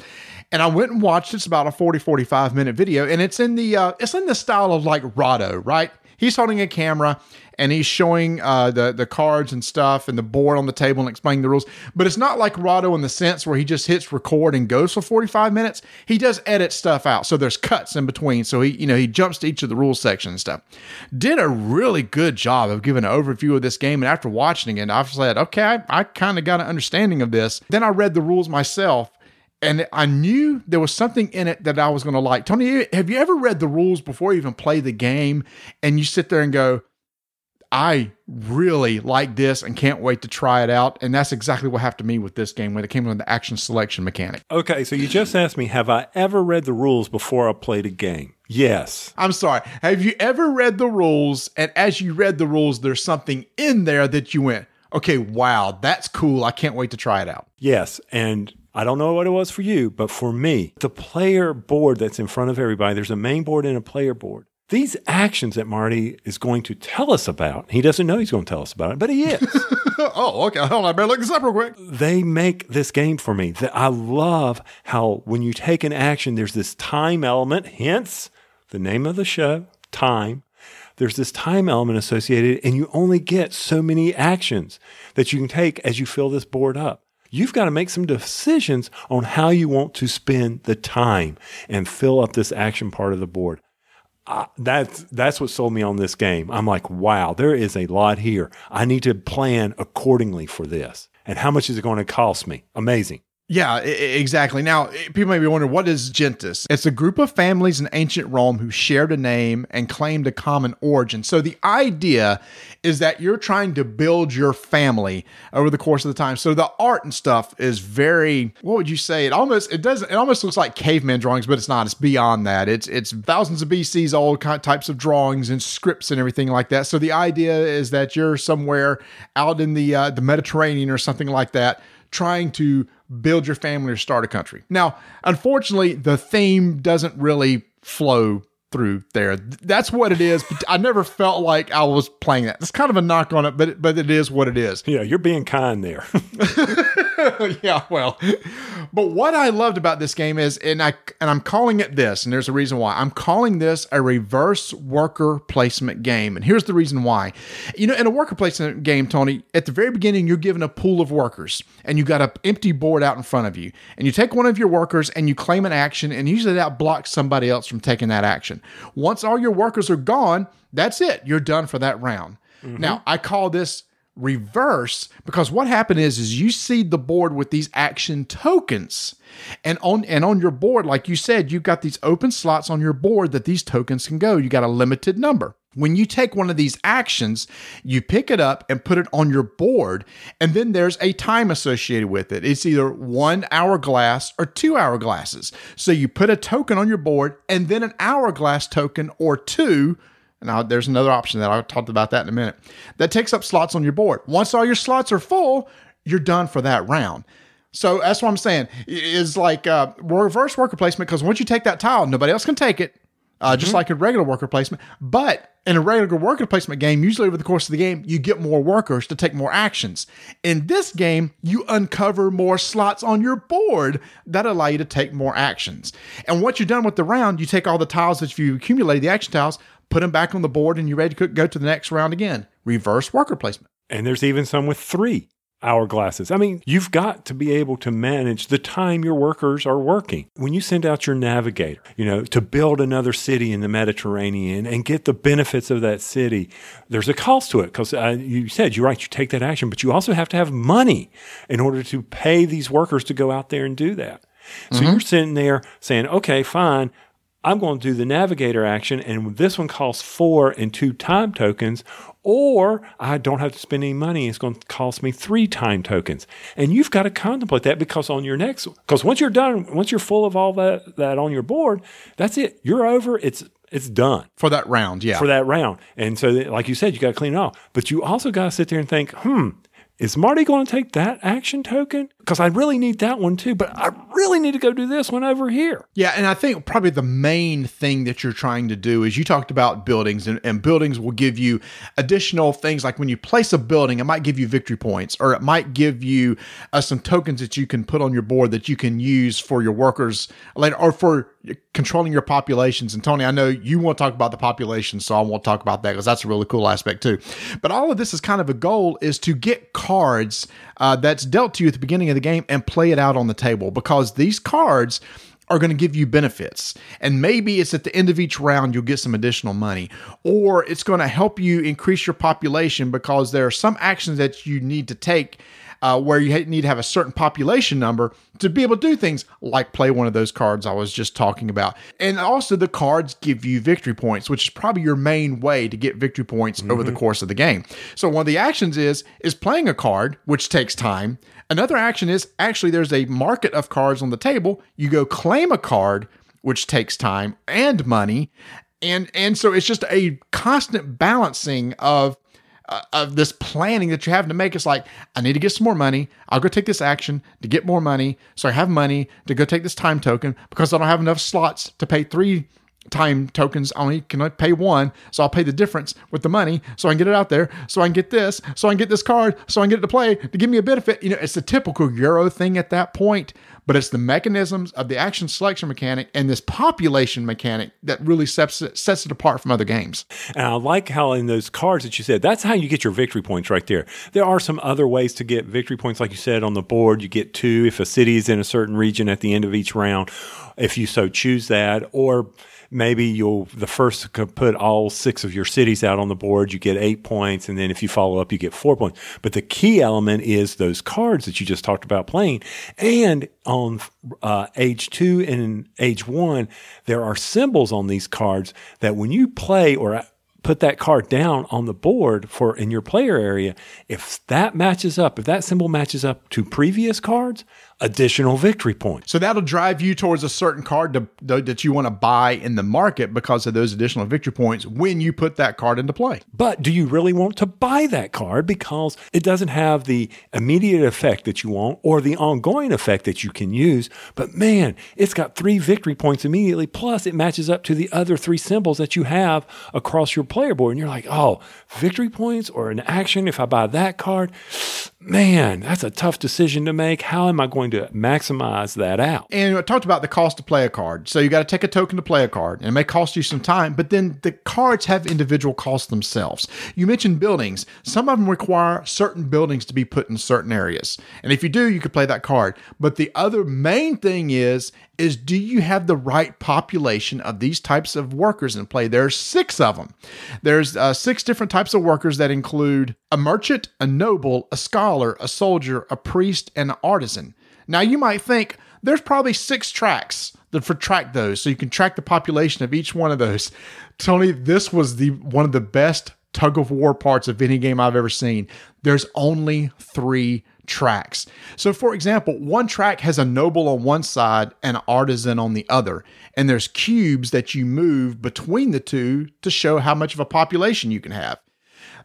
And I went and watched. It's about a 40, 45 minute video, and it's in the uh, it's in the style of like Rahdo, right? He's holding a camera and he's showing uh, the the cards and stuff and the board on the table and explaining the rules. But it's not like Rahdo in the sense where he just hits record and goes for 45 minutes. He does edit stuff out, so there's cuts in between. So he you know he jumps to each of the rules section and stuff. Did a really good job of giving an overview of this game. And after watching it, I've said, okay, I, I kind of got an understanding of this. Then I read the rules myself and I knew there was something in it that I was going to like. Tony, have you ever read the rules before you even play the game and you sit there and go, I really like this and can't wait to try it out. And that's exactly what happened to me with this game when it came to the action selection mechanic. Okay, so you just asked me, have I ever read the rules before I played a game? Yes. I'm sorry. Have you ever read the rules? And as you read the rules, there's something in there that you went, okay, wow, that's cool. I can't wait to try it out. Yes. And I don't know what it was for you, but for me, the player board that's in front of everybody, there's a main board and a player board. These actions that Marty is going to tell us about, he doesn't know he's going to tell us about it, but he is. oh, okay. Hold on. I better look this up real quick. They make this game for me. That I love how when you take an action, there's this time element, hence the name of the show, Time. There's this time element associated, and you only get so many actions that you can take as you fill this board up you've got to make some decisions on how you want to spend the time and fill up this action part of the board. That's that's what sold me on this game. I'm like, wow, there is a lot here. I need to plan accordingly for this. And how much is it going to cost me? Amazing. Yeah, exactly. Now, people may be wondering, what is Gentes? It's a group of families in ancient Rome who shared a name and claimed a common origin. So the idea is that you're trying to build your family over the course of the time. So the art and stuff is very, what would you say? It almost, it doesn't, it almost looks like caveman drawings, but it's not. It's beyond that. It's, it's thousands of BC's old types of drawings and scripts and everything like that. So the idea is that you're somewhere out in the, uh, the Mediterranean or something like that trying to build your family or start a country. Now, unfortunately, the theme doesn't really flow through there. That's what it is. But I never felt like I was playing that. It's kind of a knock on it, but but it is what it is. Yeah, you're being kind there. yeah, well, but what I loved about this game is, and I and I'm calling it this, and there's a reason why. I'm calling this a reverse worker placement game, and here's the reason why. You know, in a worker placement game, Tony, at the very beginning, you're given a pool of workers, and you got an empty board out in front of you, and you take one of your workers and you claim an action, and usually that blocks somebody else from taking that action. Once all your workers are gone, that's it. You're done for that round. Mm-hmm. Now, I call this reverse because what happened is is you seed the board with these action tokens and on and on your board like you said you've got these open slots on your board that these tokens can go you got a limited number When you take one of these actions, you pick it up and put it on your board, and then there's a time associated with it. It's either one hourglass or two hourglasses. So you put a token on your board and then an hourglass token or two. Now, there's another option that I'll talk about that in a minute that takes up slots on your board. Once all your slots are full, you're done for that round. So that's what I'm saying is like uh, reverse worker placement because once you take that tile, nobody else can take it uh, just like a regular worker placement. But in a regular worker placement game, usually over the course of the game, you get more workers to take more actions. In this game, you uncover more slots on your board that allow you to take more actions. And once you're done with the round, you take all the tiles that you accumulated, the action tiles, put them back on the board, and you're ready to go to the next round again. Reverse worker placement. And there's even some with three hourglasses. I mean, you've got to be able to manage the time your workers are working. When you send out your navigator, you know, to build another city in the Mediterranean and get the benefits of that city, there's a cost to it because uh, you said you're right, you take that action, but you also have to have money in order to pay these workers to go out there and do that. So mm-hmm. you're sitting there saying, okay, fine. I'm going to do the navigator action, and this one costs four and two time tokens, or I don't have to spend any money. It's going to cost me three time tokens. And you've got to contemplate that because on your next, because once you're done, once you're full of all that, that on your board, that's it. You're over. It's, it's done for that round. Yeah. For that round. And so, like you said, you got to clean it off. But you also got to sit there and think, hmm, is Marty going to take that action token? Because I really need that one too, but I really need to go do this one over here. Yeah, and I think probably the main thing that you're trying to do is you talked about buildings, and, and buildings will give you additional things like when you place a building, it might give you victory points, or it might give you uh, some tokens that you can put on your board that you can use for your workers later, or for controlling your populations. And Tony, I know you want to talk about the population, so I won't talk about that because that's a really cool aspect too. But all of this is kind of a goal is to get cards uh, that's dealt to you at the beginning of the game and play it out on the table because these cards are going to give you benefits. And maybe it's at the end of each round you'll get some additional money, or it's going to help you increase your population because there are some actions that you need to take uh, where you need to have a certain population number to be able to do things like play one of those cards I was just talking about. And also, the cards give you victory points, which is probably your main way to get victory points mm-hmm. over the mm-hmm. course of the game. So one of the actions is is playing a card, which takes time. Another action is actually there's a market of cards on the table. You go claim a card, which takes time and money. And, and so it's just a constant balancing of uh, of this planning that you have to make. It's like, I need to get some more money. I'll go take this action to get more money. So I have money to go take this time token because I don't have enough slots to pay three time tokens. I only can pay one. So I'll pay the difference with the money so I can get it out there. So I can get this. So I can get this card. So I can get it to play to give me a benefit. You know, it's the typical Euro thing at that point but it's the mechanisms of the action selection mechanic and this population mechanic that really sets it, sets it apart from other games. And I like how in those cards that you said, that's how you get your victory points right there. There are some other ways to get victory points, like you said on the board. You get two if a city is in a certain region at the end of each round, if you so choose that, or maybe you'll the first put all six of your cities out on the board you get eight points and then if you follow up you get four points. But the key element is those cards that you just talked about playing. And on uh, age two and age one there are symbols on these cards that when you play or put that card down on the board for in your player area if that matches up if that symbol matches up to previous cards additional victory points. So that'll drive you towards a certain card to, that you want to buy in the market because of those additional victory points when you put that card into play. But do you really want to buy that card because it doesn't have the immediate effect that you want or the ongoing effect that you can use? But man, it's got three victory points immediately. Plus, it matches up to the other three symbols that you have across your player board. And you're like, oh, victory points or an action if I buy that card? Man, that's a tough decision to make. How am I going to maximize that out? And I talked about the cost to play a card. So you got to take a token to play a card, and it may cost you some time, but then the cards have individual costs themselves. You mentioned buildings. Some of them require certain buildings to be put in certain areas. And if you do, you could play that card. But the other main thing is is do you have the right population of these types of workers in play? There's six of them. There's uh, six different types of workers that include a merchant, a noble, a scholar, a soldier, a priest, and an artisan. Now you might think there's probably six tracks that for track those, so you can track the population of each one of those. Tony, this was the one of the best tug of war parts of any game I've ever seen. There's only three tracks. So, for example, one track has a noble on one side and an artisan on the other, and there's cubes that you move between the two to show how much of a population you can have.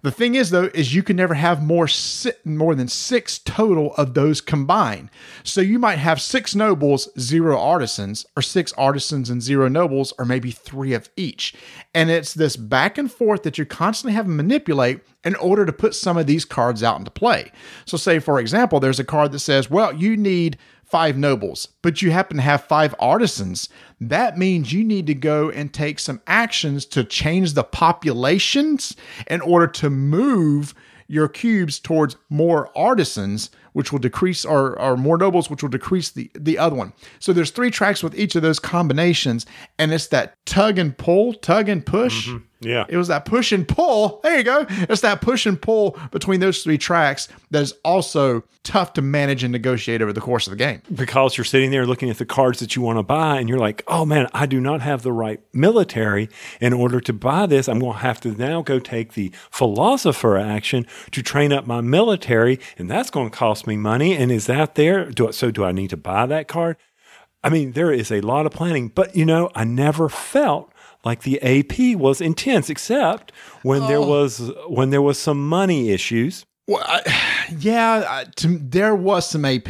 The thing is, though, is you can never have more si- more than six total of those combined. So you might have six nobles, zero artisans, or six artisans and zero nobles, or maybe three of each. And it's this back and forth that you're constantly have to manipulate in order to put some of these cards out into play. So, say for example, there's a card that says, "Well, you need." five nobles, but you happen to have five artisans, that means you need to go and take some actions to change the populations in order to move your cubes towards more artisans, which will decrease, or, or more nobles, which will decrease the, the other one. So there's three tracks with each of those combinations, and it's that tug and pull, tug and push. Mm-hmm. Yeah. It was that push and pull. There you go. It's that push and pull between those three tracks that is also tough to manage and negotiate over the course of the game. because you're sitting there looking at the cards that you want to buy and you're like, oh man, I do not have the right military in order to buy this. I'm going to have to now go take the philosopher action to train up my military, and that's going to cost me money. And is that there? Do I, so do I need to buy that card? I mean, there is a lot of planning, but you know, I never felt like the AP was intense, except when there oh. was when there was some money issues. Well, I, yeah, I, to, there was some AP.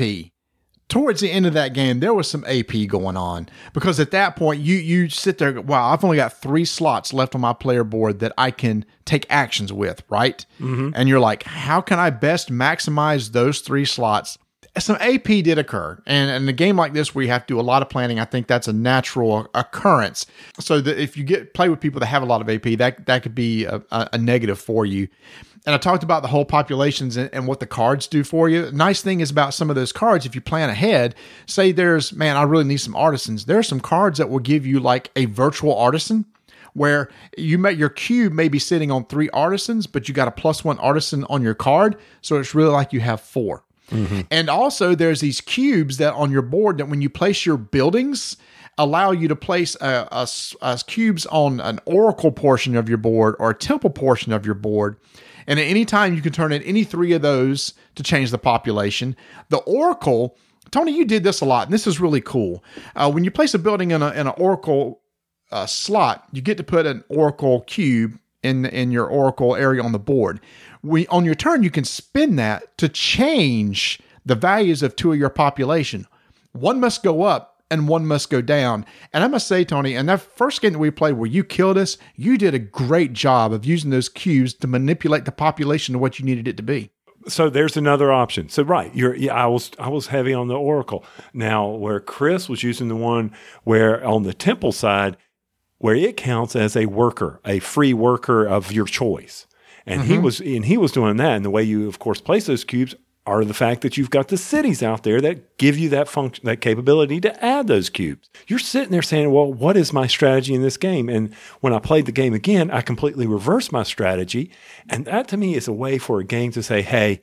Towards the end of that game, there was some AP going on because at that point, you you sit there. Wow, I've only got three slots left on my player board that I can take actions with, right? Mm-hmm. And you're like, how can I best maximize those three slots? Some AP did occur, and in a game like this, where you have to do a lot of planning, I think that's a natural occurrence. So that if you get play with people that have a lot of AP, that that could be a, a, negative for you. And I talked about the whole populations and, and what the cards do for you. Nice thing is about some of those cards, if you plan ahead, say there's, man, I really need some artisans. There are some cards that will give you like a virtual artisan where you may your cube may be sitting on three artisans, but you got a plus one artisan on your card. So it's really like you have 4 And also there's these cubes that on your board that when you place your buildings, allow you to place a cubes on an oracle portion of your board or a temple portion of your board. And at any time, you can turn in any three of those to change the population. The oracle, Tony, you did this a lot, and this is really cool. Uh, when you place a building in, a, in an oracle uh, slot, you get to put an oracle cube in in your oracle area on the board. We on your turn, you can spin that to change the values of two of your population. One must go up and one must go down. And I must say, Tony, in that first game that we played where you killed us, you did a great job of using those cubes to manipulate the population to what you needed it to be. so there's another option. So right, you're yeah, I was I was heavy on the Oracle. Now where Chris was using the one where on the temple side where it counts as a worker, a free worker of your choice. And he mm-hmm. was and he was doing that. And the way you of course place those cubes are the fact that you've got the cities out there that give you that function that capability to add those cubes. You're sitting there saying, "Well, what is my strategy in this game?" And when I played the game again, I completely reversed my strategy, and that to me is a way for a game to say, "Hey,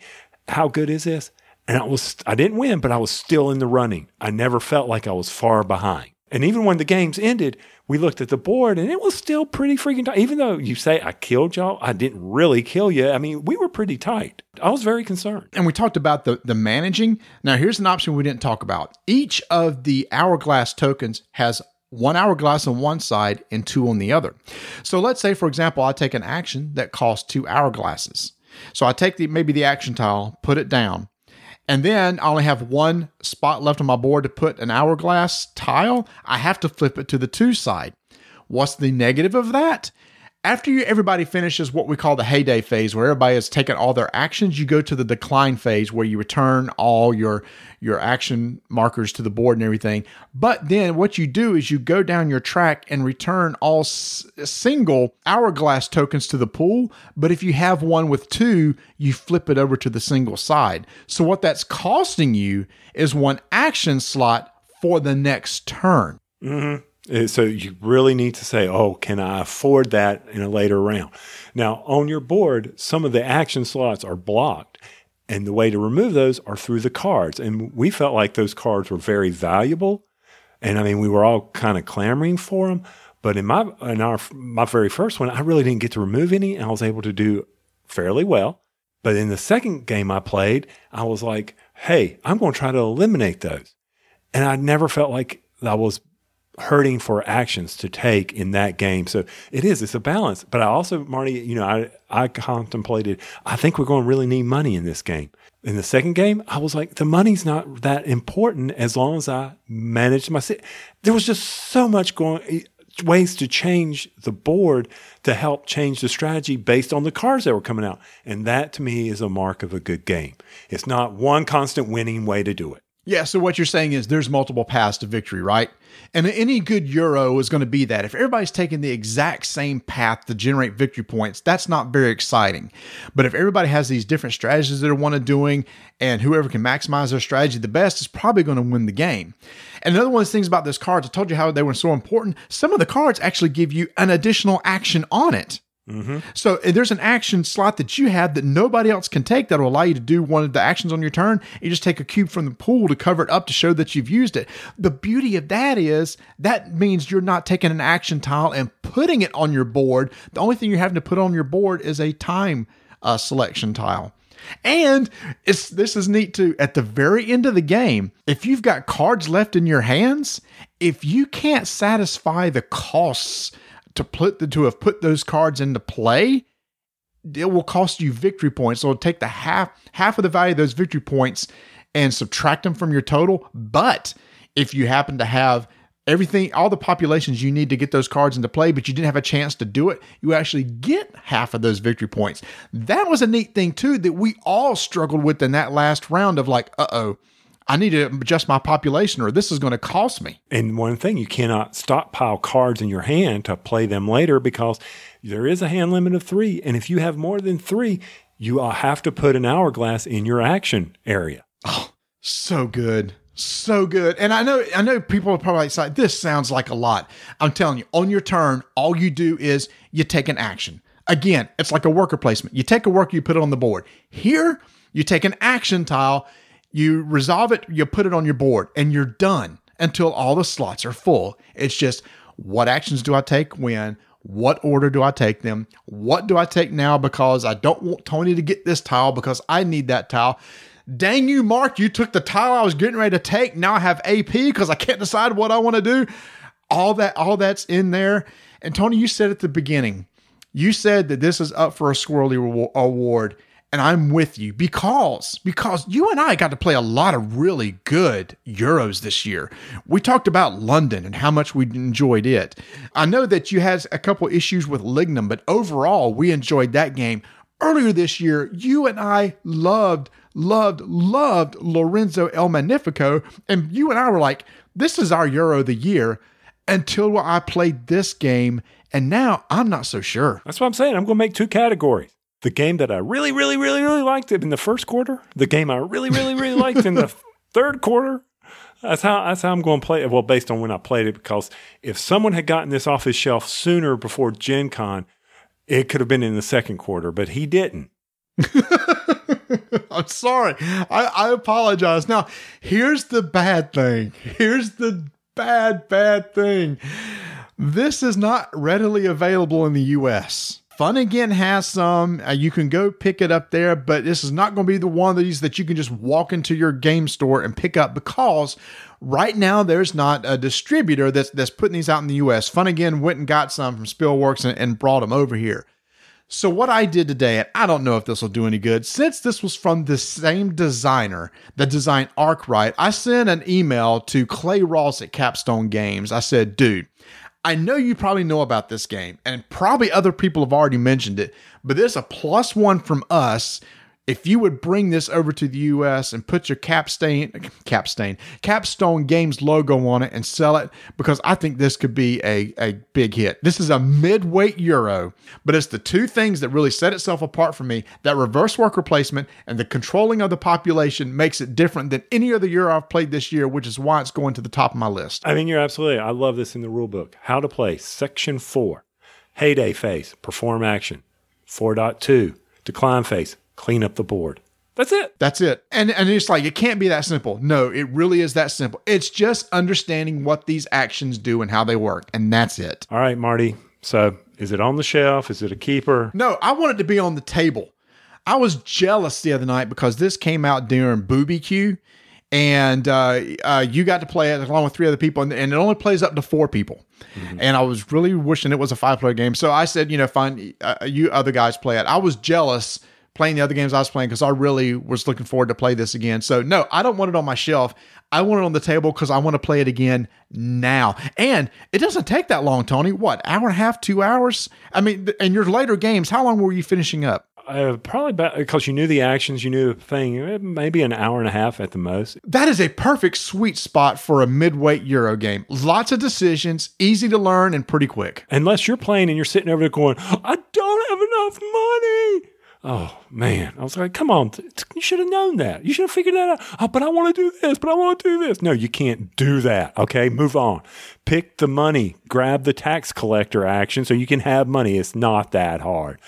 how good is this?" And I was I didn't win, but I was still in the running. I never felt like I was far behind. And even when the games ended, we looked at the board and it was still pretty freaking tight. Even though you say I killed y'all, I didn't really kill you. I mean, we were pretty tight. I was very concerned. And we talked about the, the managing. Now, here's an option we didn't talk about. Each of the hourglass tokens has one hourglass on one side and two on the other. So let's say, for example, I take an action that costs two hourglasses. So I take the maybe the action tile, put it down, and then I only have one spot left on my board to put an hourglass tile. I have to flip it to the two side. What's the negative of that? After you, everybody finishes what we call the heyday phase, where everybody has taken all their actions, you go to the decline phase where you return all your your action markers to the board and everything. But then what you do is you go down your track and return all s- single hourglass tokens to the pool. But if you have one with two, you flip it over to the single side. So what that's costing you is one action slot for the next turn. Uh, Uh, so you really need to say, oh, can I afford that in a later round? Now, on your board, some of the action slots are blocked. And the way to remove those are through the cards. And we felt like those cards were very valuable. And I mean, we were all kind of clamoring for them. But in my in our my very first one, I really didn't get to remove any, and I was able to do fairly well. But in the second game I played, I was like, "Hey, I'm going to try to eliminate those," and I never felt like I was hurting for actions to take in that game. So it is, it's a balance. But I also, Marty, you know, I, I contemplated, I think we're going to really need money in this game. In the second game, I was like, the money's not that important as long as I manage my, there was just so much going, eh, ways to change the board to help change the strategy based on the cards that were coming out. And that to me is a mark of a good game. It's not one constant winning way to do it. Yeah, so what you're saying is there's multiple paths to victory, right? And any good Euro is going to be that. If everybody's taking the exact same path to generate victory points, that's not very exciting. But if everybody has these different strategies that they want doing, and whoever can maximize their strategy the best is probably going to win the game. And another one of the things about those cards, I told you how they were so important. Some of the cards actually give you an additional action on it. Mm-hmm. So there's an action slot that you have that nobody else can take that will allow you to do one of the actions on your turn. You just take a cube from the pool to cover it up to show that you've used it. The beauty of that is that means you're not taking an action tile and putting it on your board. The only thing you're having to put on your board is a time uh, selection tile. And it's this is neat too. At the very end of the game, if you've got cards left in your hands, if you can't satisfy the costs to put the, to have put those cards into play, it will cost you victory points. So it'll take the half half of the value of those victory points and subtract them from your total. But if you happen to have everything, all the populations you need to get those cards into play, but you didn't have a chance to do it, you actually get half of those victory points. That was a neat thing too that we all struggled with in that last round of like, uh oh I need to adjust my population or this is going to cost me. And one thing, you cannot stockpile cards in your hand to play them later because there is a hand limit of three. And if you have more than three, you uh, have to put an hourglass in your action area. Oh, so good. So good. And I know I know people are probably like, this sounds like a lot. I'm telling you, on your turn, all you do is you take an action. Again, it's like a worker placement. You take a worker, you put it on the board. Here, you take an action tile you resolve it, you put it on your board, and you're done until all the slots are full. It's just what actions do I take when? What order do I take them? What do I take now because I don't want Tony to get this tile because I need that tile? Dang you, Mark, you took the tile I was getting ready to take. Now I have AP because I can't decide what I want to do. All that, all that's in there. And Tony, you said at the beginning, you said that this is up for a Squirrely Award and I'm with you because because you and I got to play a lot of really good Euros this year. We talked about London and how much we enjoyed it. I know that you had a couple issues with Lignum, but overall we enjoyed that game. Earlier this year, you and I loved loved loved Lorenzo il Magnifico and you and I were like, this is our Euro of the year until I played this game and now I'm not so sure. That's what I'm saying. I'm going to make two categories the game that I really, really, really, really liked it in the first quarter, the game I really, really, really liked in the third quarter. That's how that's how I'm going to play it. Well, based on when I played it, because if someone had gotten this off his shelf sooner before Gen Con, it could have been in the second quarter, but he didn't. I'm sorry. I, I apologize. Now, here's the bad thing. Here's the bad, bad thing. This is not readily available in the US. Fun Again has some. Uh, you can go pick it up there, but this is not going to be the one of these that you can just walk into your game store and pick up because right now there's not a distributor that's that's putting these out in the U.S. Fun Again went and got some from Spielworxx and, and brought them over here. So what I did today, and I don't know if this will do any good, since this was from the same designer that designed Arkwright, I sent an email to Clay Ross at Capstone Games. I said, dude, I know you probably know about this game, and probably other people have already mentioned it, but there's a plus one from us if you would bring this over to the US and put your capstone capstone capstone games logo on it and sell it because I think this could be a, a big hit. This is a midweight euro, but it's the two things that really set itself apart for me. That reverse worker placement and the controlling of the population makes it different than any other euro I've played this year, which is why it's going to the top of my list. I mean, you're absolutely. I love this in the rule book. How to play section 4. Heyday phase, perform action. 4.2, decline phase, clean up the board. That's it. That's it. And and it's like it can't be that simple. No, it really is that simple. It's just understanding what these actions do and how they work, and that's it. All right, Marty. So is it on the shelf? Is it a keeper? No, I want it to be on the table. I was jealous the other night because this came out during Booby Q, and uh, uh, you got to play it along with three other people, and, and it only plays up to four people. And I was really wishing it was a five player game. So I said, you know, fine, uh, you other guys play it. I was jealous playing the other games I was playing because I really was looking forward to play this again. So no, I don't want it on my shelf. I want it on the table because I want to play it again now. And it doesn't take that long, Tony. What, hour and a half, two hours? I mean, and your later games, how long were you finishing up? Uh, probably about because you knew the actions, you knew the thing. eh, Maybe an hour and a half at the most. That is a perfect sweet spot for a midweight Euro game. Lots of decisions, easy to learn, and pretty quick. Unless you're playing and you're sitting over there going, "I don't have enough money." Oh man, I was like, "Come on, you should have known that. You should have figured that out." Oh, but I want to do this. But I want to do this. No, you can't do that. Okay, move on. Pick the money. Grab the tax collector action so you can have money. It's not that hard.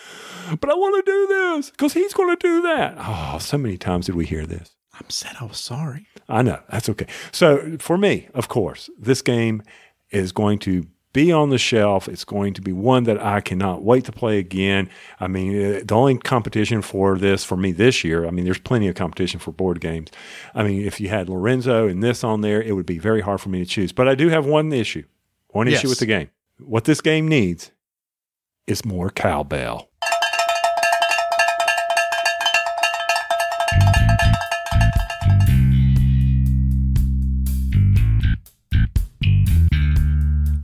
But I want to do this because he's going to do that. Oh, so many times did we hear this? I'm said I was sorry. I know. That's okay. So for me, of course, this game is going to be on the shelf. It's going to be one that I cannot wait to play again. I mean, uh, the only competition for this for me this year, I mean, there's plenty of competition for board games. I mean, if you had Lorenzo and this on there, it would be very hard for me to choose. But I do have one issue, one Yes. issue with the game. What this game needs is more cowbell.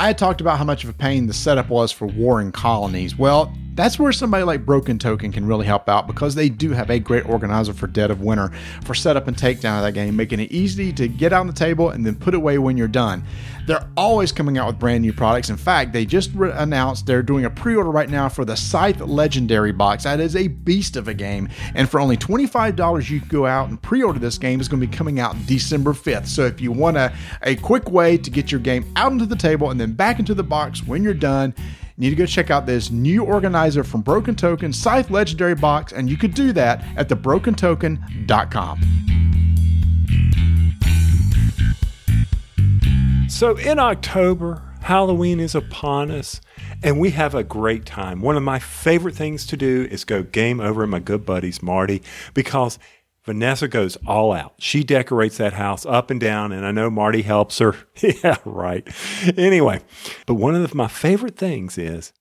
I had talked about how much of a pain the setup was for warring colonies. Well, that's where somebody like Broken Token can really help out because they do have a great organizer for Dead of Winter for setup and takedown of that game, making it easy to get on the table and then put away when you're done. They're always coming out with brand new products. In fact, they just re- announced they're doing a pre order right now for the Scythe Legendary box. That is a beast of a game. And for only $25, you can go out and pre order this game. It's going to be coming out December 5th. So if you want a, a quick way to get your game out into the table and then back into the box when you're done, you need to go check out this new organizer from Broken Token, Scythe Legendary Box, and you could do that at thebrokentoken.com. So in October, Halloween is upon us, and we have a great time. One of my favorite things to do is go game over at my good buddies Marty because Vanessa goes all out. She decorates that house up and down, and I know Marty helps her. yeah, right. Anyway, but one of my favorite things is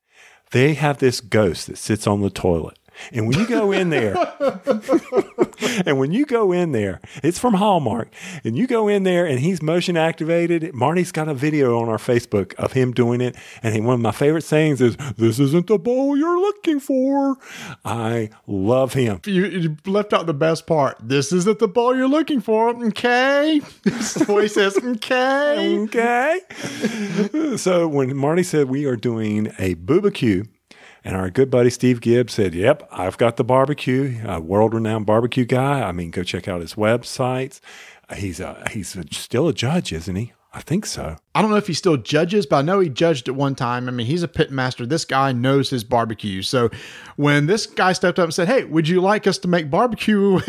they have this ghost that sits on the toilet. And when you go in there, and when you go in there, it's from Hallmark, and you go in there and he's motion activated. Marty's got a video on our Facebook of him doing it. And he, one of my favorite sayings is, This isn't the bowl you're looking for. I love him. You, you left out the best part. This isn't the ball you're looking for, okay? That's the way he says, okay. Okay. so when Marty said we are doing a barbecue, and our good buddy Steve Gibbs said, Yep, I've got the barbecue, a world renowned barbecue guy. I mean, go check out his websites. He's a, he's a, still a judge, isn't he? I think so. I don't know if he still judges, but I know he judged at one time. I mean, he's a pit master. This guy knows his barbecue. So when this guy stepped up and said, Hey, would you like us to make barbecue?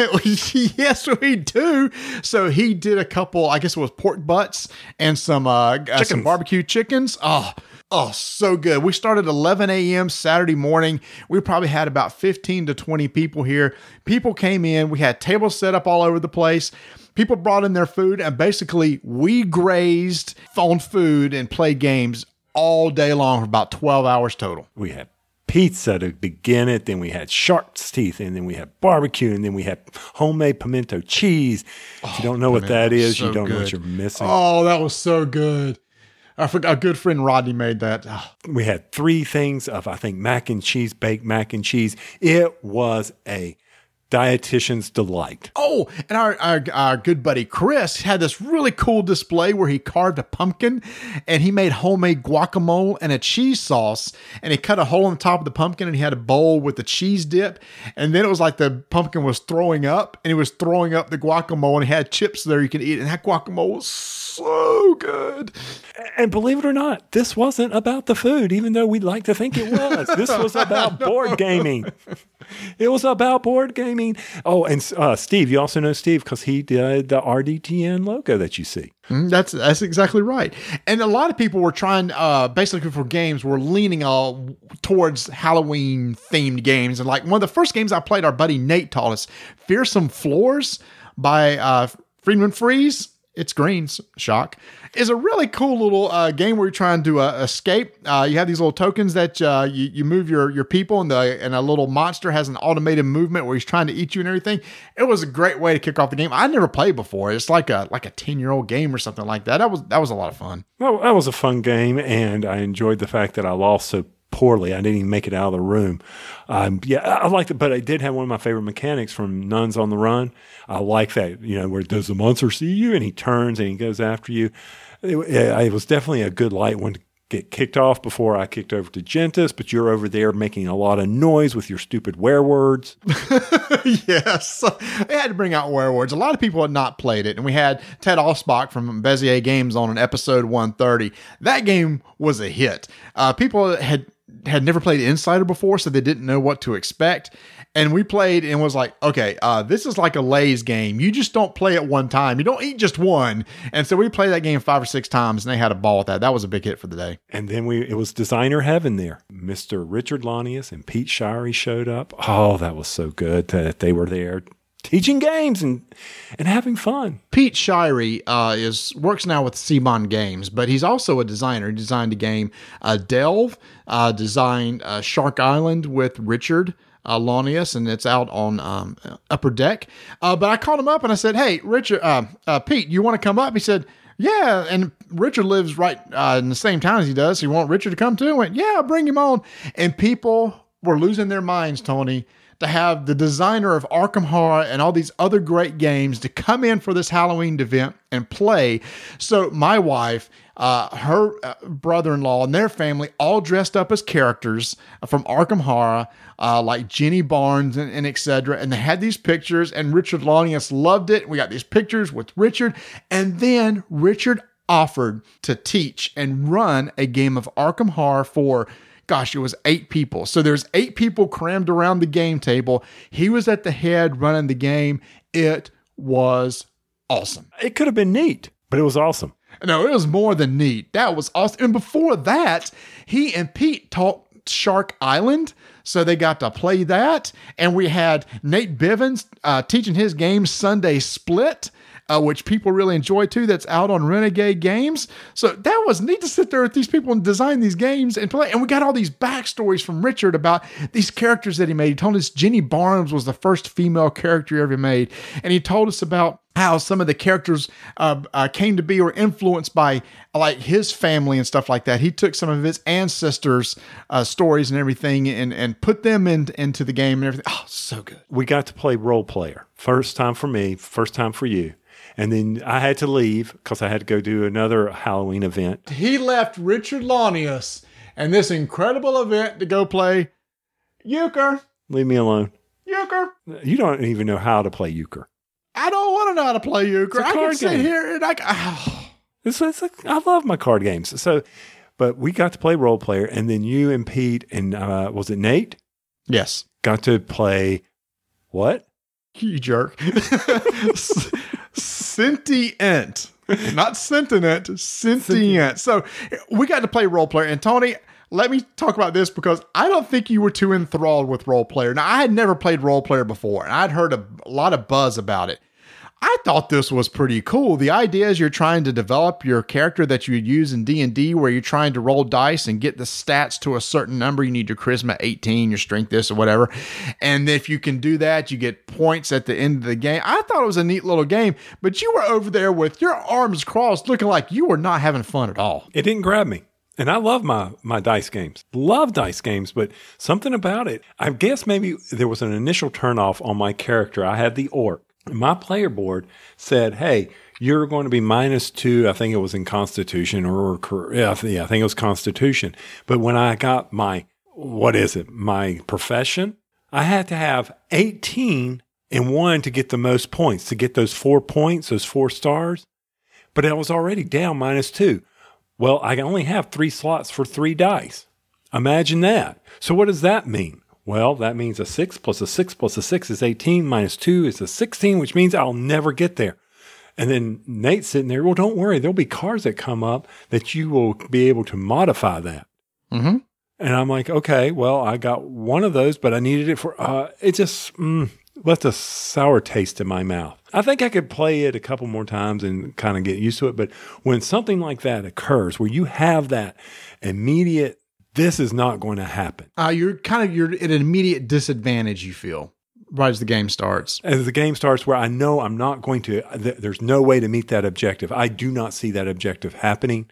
yes, we do. So he did a couple, I guess it was pork butts and some, uh, uh, some barbecue chickens. Oh, Oh, so good. We started 11 a.m. Saturday morning. We probably had about 15 to 20 people here. People came in. We had tables set up all over the place. People brought in their food, and basically, we grazed on food and played games all day long for about 12 hours total. We had pizza to begin it, then we had shark's teeth, and then we had barbecue, and then we had homemade pimento cheese. if you oh, don't know what that is, so you don't know what you're missing. Oh, that was so good. I forgot, a good friend Rodney made that. Ah. we had three things of I think mac and cheese, baked mac and cheese. It was a dietitian's delight. Oh, and our, our our good buddy Chris had this really cool display where he carved a pumpkin and he made homemade guacamole and a cheese sauce and he cut a hole in the top of the pumpkin and he had a bowl with the cheese dip and then it was like the pumpkin was throwing up and he was throwing up the guacamole and he had chips there you could eat and that guacamole was so good. And believe it or not, this wasn't about the food, even though we'd like to think it was. This was about board gaming. It was about board gaming. Oh, and uh, Steve, you also know Steve because he did the RDTN logo that you see. Mm, That's that's exactly right. And a lot of people were trying, uh, basically for games, were leaning all towards Halloween themed games. And like one of the first games I played, our buddy Nate taught us, "Fearsome Floors" by uh, Friedemann Friese. It's Greens, shock, is a really cool little uh, game where you're trying to uh, escape. Uh, you have these little tokens that uh, you, you move your, your people, and, the, and a little monster has an automated movement where he's trying to eat you and everything. It was a great way to kick off the game. I never played before. It's like a like a ten year old game or something like that. That was that was a lot of fun. Well, that was a fun game, and I enjoyed the fact that I lost so poorly. I didn't even make it out of the room. Um, yeah, I I liked it, but I did have one of my favorite mechanics from Nuns on the Run. I like that, you know, where does the monster see you and he turns and he goes after you. It, it was definitely a good light one to get kicked off before I kicked over to Gentes, but you're over there making a lot of noise with your stupid werewords. yes, they had to bring out Werewords. A lot of people had not played it, and we had Ted Alspach from Bezier Games on an episode 130. That game was a hit. Uh, people had had never played Insider before, so they didn't know what to expect. And we played and was like, okay, uh, this is like a Lay's game. You just don't play it one time. You don't eat just one. And so we played that game five or six times, and they had a ball with that. That was a big hit for the day. And then we it was designer heaven there. Mr. Richard Launius and Pete Shirey showed up. Oh, that was so good that they were there teaching games and and having fun. Pete Shirey uh, is works now with Simon Games, but he's also a designer. He designed a game, uh, Delve, uh, designed uh, Shark Island with Richard uh, Launius, and it's out on um, Upper Deck. Uh, but I called him up and I said, "Hey, Richard, uh, Pete, you want to come up?" He said. Yeah, and Richard lives right in the same town as he does. So you want Richard to come too? I went, yeah, bring him on. And people were losing their minds, Tony, to have the designer of Arkham Horror and all these other great games to come in for this Halloween event and play. So my wife, uh, her uh, brother-in-law, and their family all dressed up as characters from Arkham Horror, uh, like Jenny Barnes and, and etc. And they had these pictures, and Richard Launius loved it. We got these pictures with Richard, and then Richard offered to teach and run a game of Arkham Horror for gosh, it was eight people. So there's eight people crammed around the game table. He was at the head running the game. It was awesome. It could have been neat, but it was awesome. No, it was more than neat. That was awesome. And before that, he and Pete talked Shark Island. So they got to play that. And we had Nate Bivens uh, teaching his game Sundae Split. Uh, which people really enjoy too. That's out on Renegade Games. So that was neat to sit there with these people and design these games and play. And we got all these backstories from Richard about these characters that he made. He told us Jenny Barnes was the first female character he ever made, and he told us about how some of the characters uh, uh, came to be or influenced by like his family and stuff like that. He took some of his ancestors' uh, stories and everything and and put them in, into the game and everything. Oh, so good. We got to play Roll Player. First time for me, first time for you. And then I had to leave because I had to go do another Halloween event. He left Richard Launius and this incredible event to go play euchre. Leave me alone. Euchre. You don't even know how to play euchre. I don't want to know how to play euchre. A I can sit game. here and I. Oh. It's, it's like, I love my card games. So, but we got to play Roll Player, and then you and Pete and uh, was it Nate Yes. got to play what? You jerk. Sentient. Not sentient, sentient. So we got to play Roll Player. And Tony, let me talk about this because I don't think you were too enthralled with Roll Player. Now, I had never played Roll Player before, and I'd heard a, a lot of buzz about it. I thought this was pretty cool. The idea is you're trying to develop your character that you use in D&D where you're trying to roll dice and get the stats to a certain number. You need your charisma 18, your strength this or whatever. And if you can do that, you get points at the end of the game. I thought it was a neat little game, but you were over there with your arms crossed looking like you were not having fun at all. It didn't grab me. And I love my my dice games. Love dice games, but something about it. I guess maybe there was an initial turnoff on my character. I had the orc. My player board said, "Hey, you're going to be minus two. I think it was in Constitution or, or yeah, I think- it was Constitution. But when I got my what is it? My profession, I had to have 18 and one to get the most points to get those four points, those four stars. but I was already down minus two. Well, I only have three slots for three dice. Imagine that. So, what does that mean? Well, that means a six plus a six plus a six is 18, minus two is a 16, which means I'll never get there. And then Nate's sitting there, well, don't worry, there'll be cars that come up that you will be able to modify that. Mm-hmm. And I'm like, okay, well, I got one of those, but I needed it for, uh, it just mm, left a sour taste in my mouth. I think I could play it a couple more times and kind of get used to it. But when something like that occurs, where you have that immediate, this is not going to happen. Uh, you're kind of you're at an immediate disadvantage. You feel right as the game starts. As the game starts, where I know I'm not going to, th- there's no way to meet that objective. I do not see that objective happening.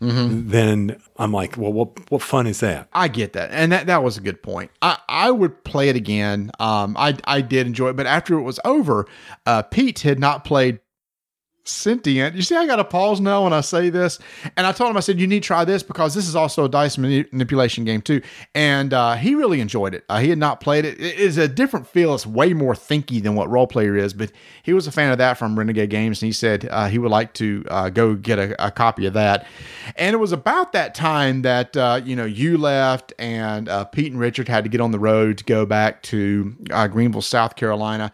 Then I'm like, well, what what fun is that? I get that, and that that was a good point. I I would play it again. Um, I I did enjoy it, but after it was over, uh, Pete had not played Sentient. You see, I got to pause now when I say this, and I told him I said you need to try this because this is also a dice mani- manipulation game too, and uh, he really enjoyed it. Uh, he had not played it. It is a different feel. It's way more thinky than what Roll Player is, but he was a fan of that from Renegade Games, and he said uh, he would like to uh, go get a, a copy of that. And it was about that time that uh, you know you left, and uh, Pete and Richard had to get on the road to go back to Greenville, South Carolina.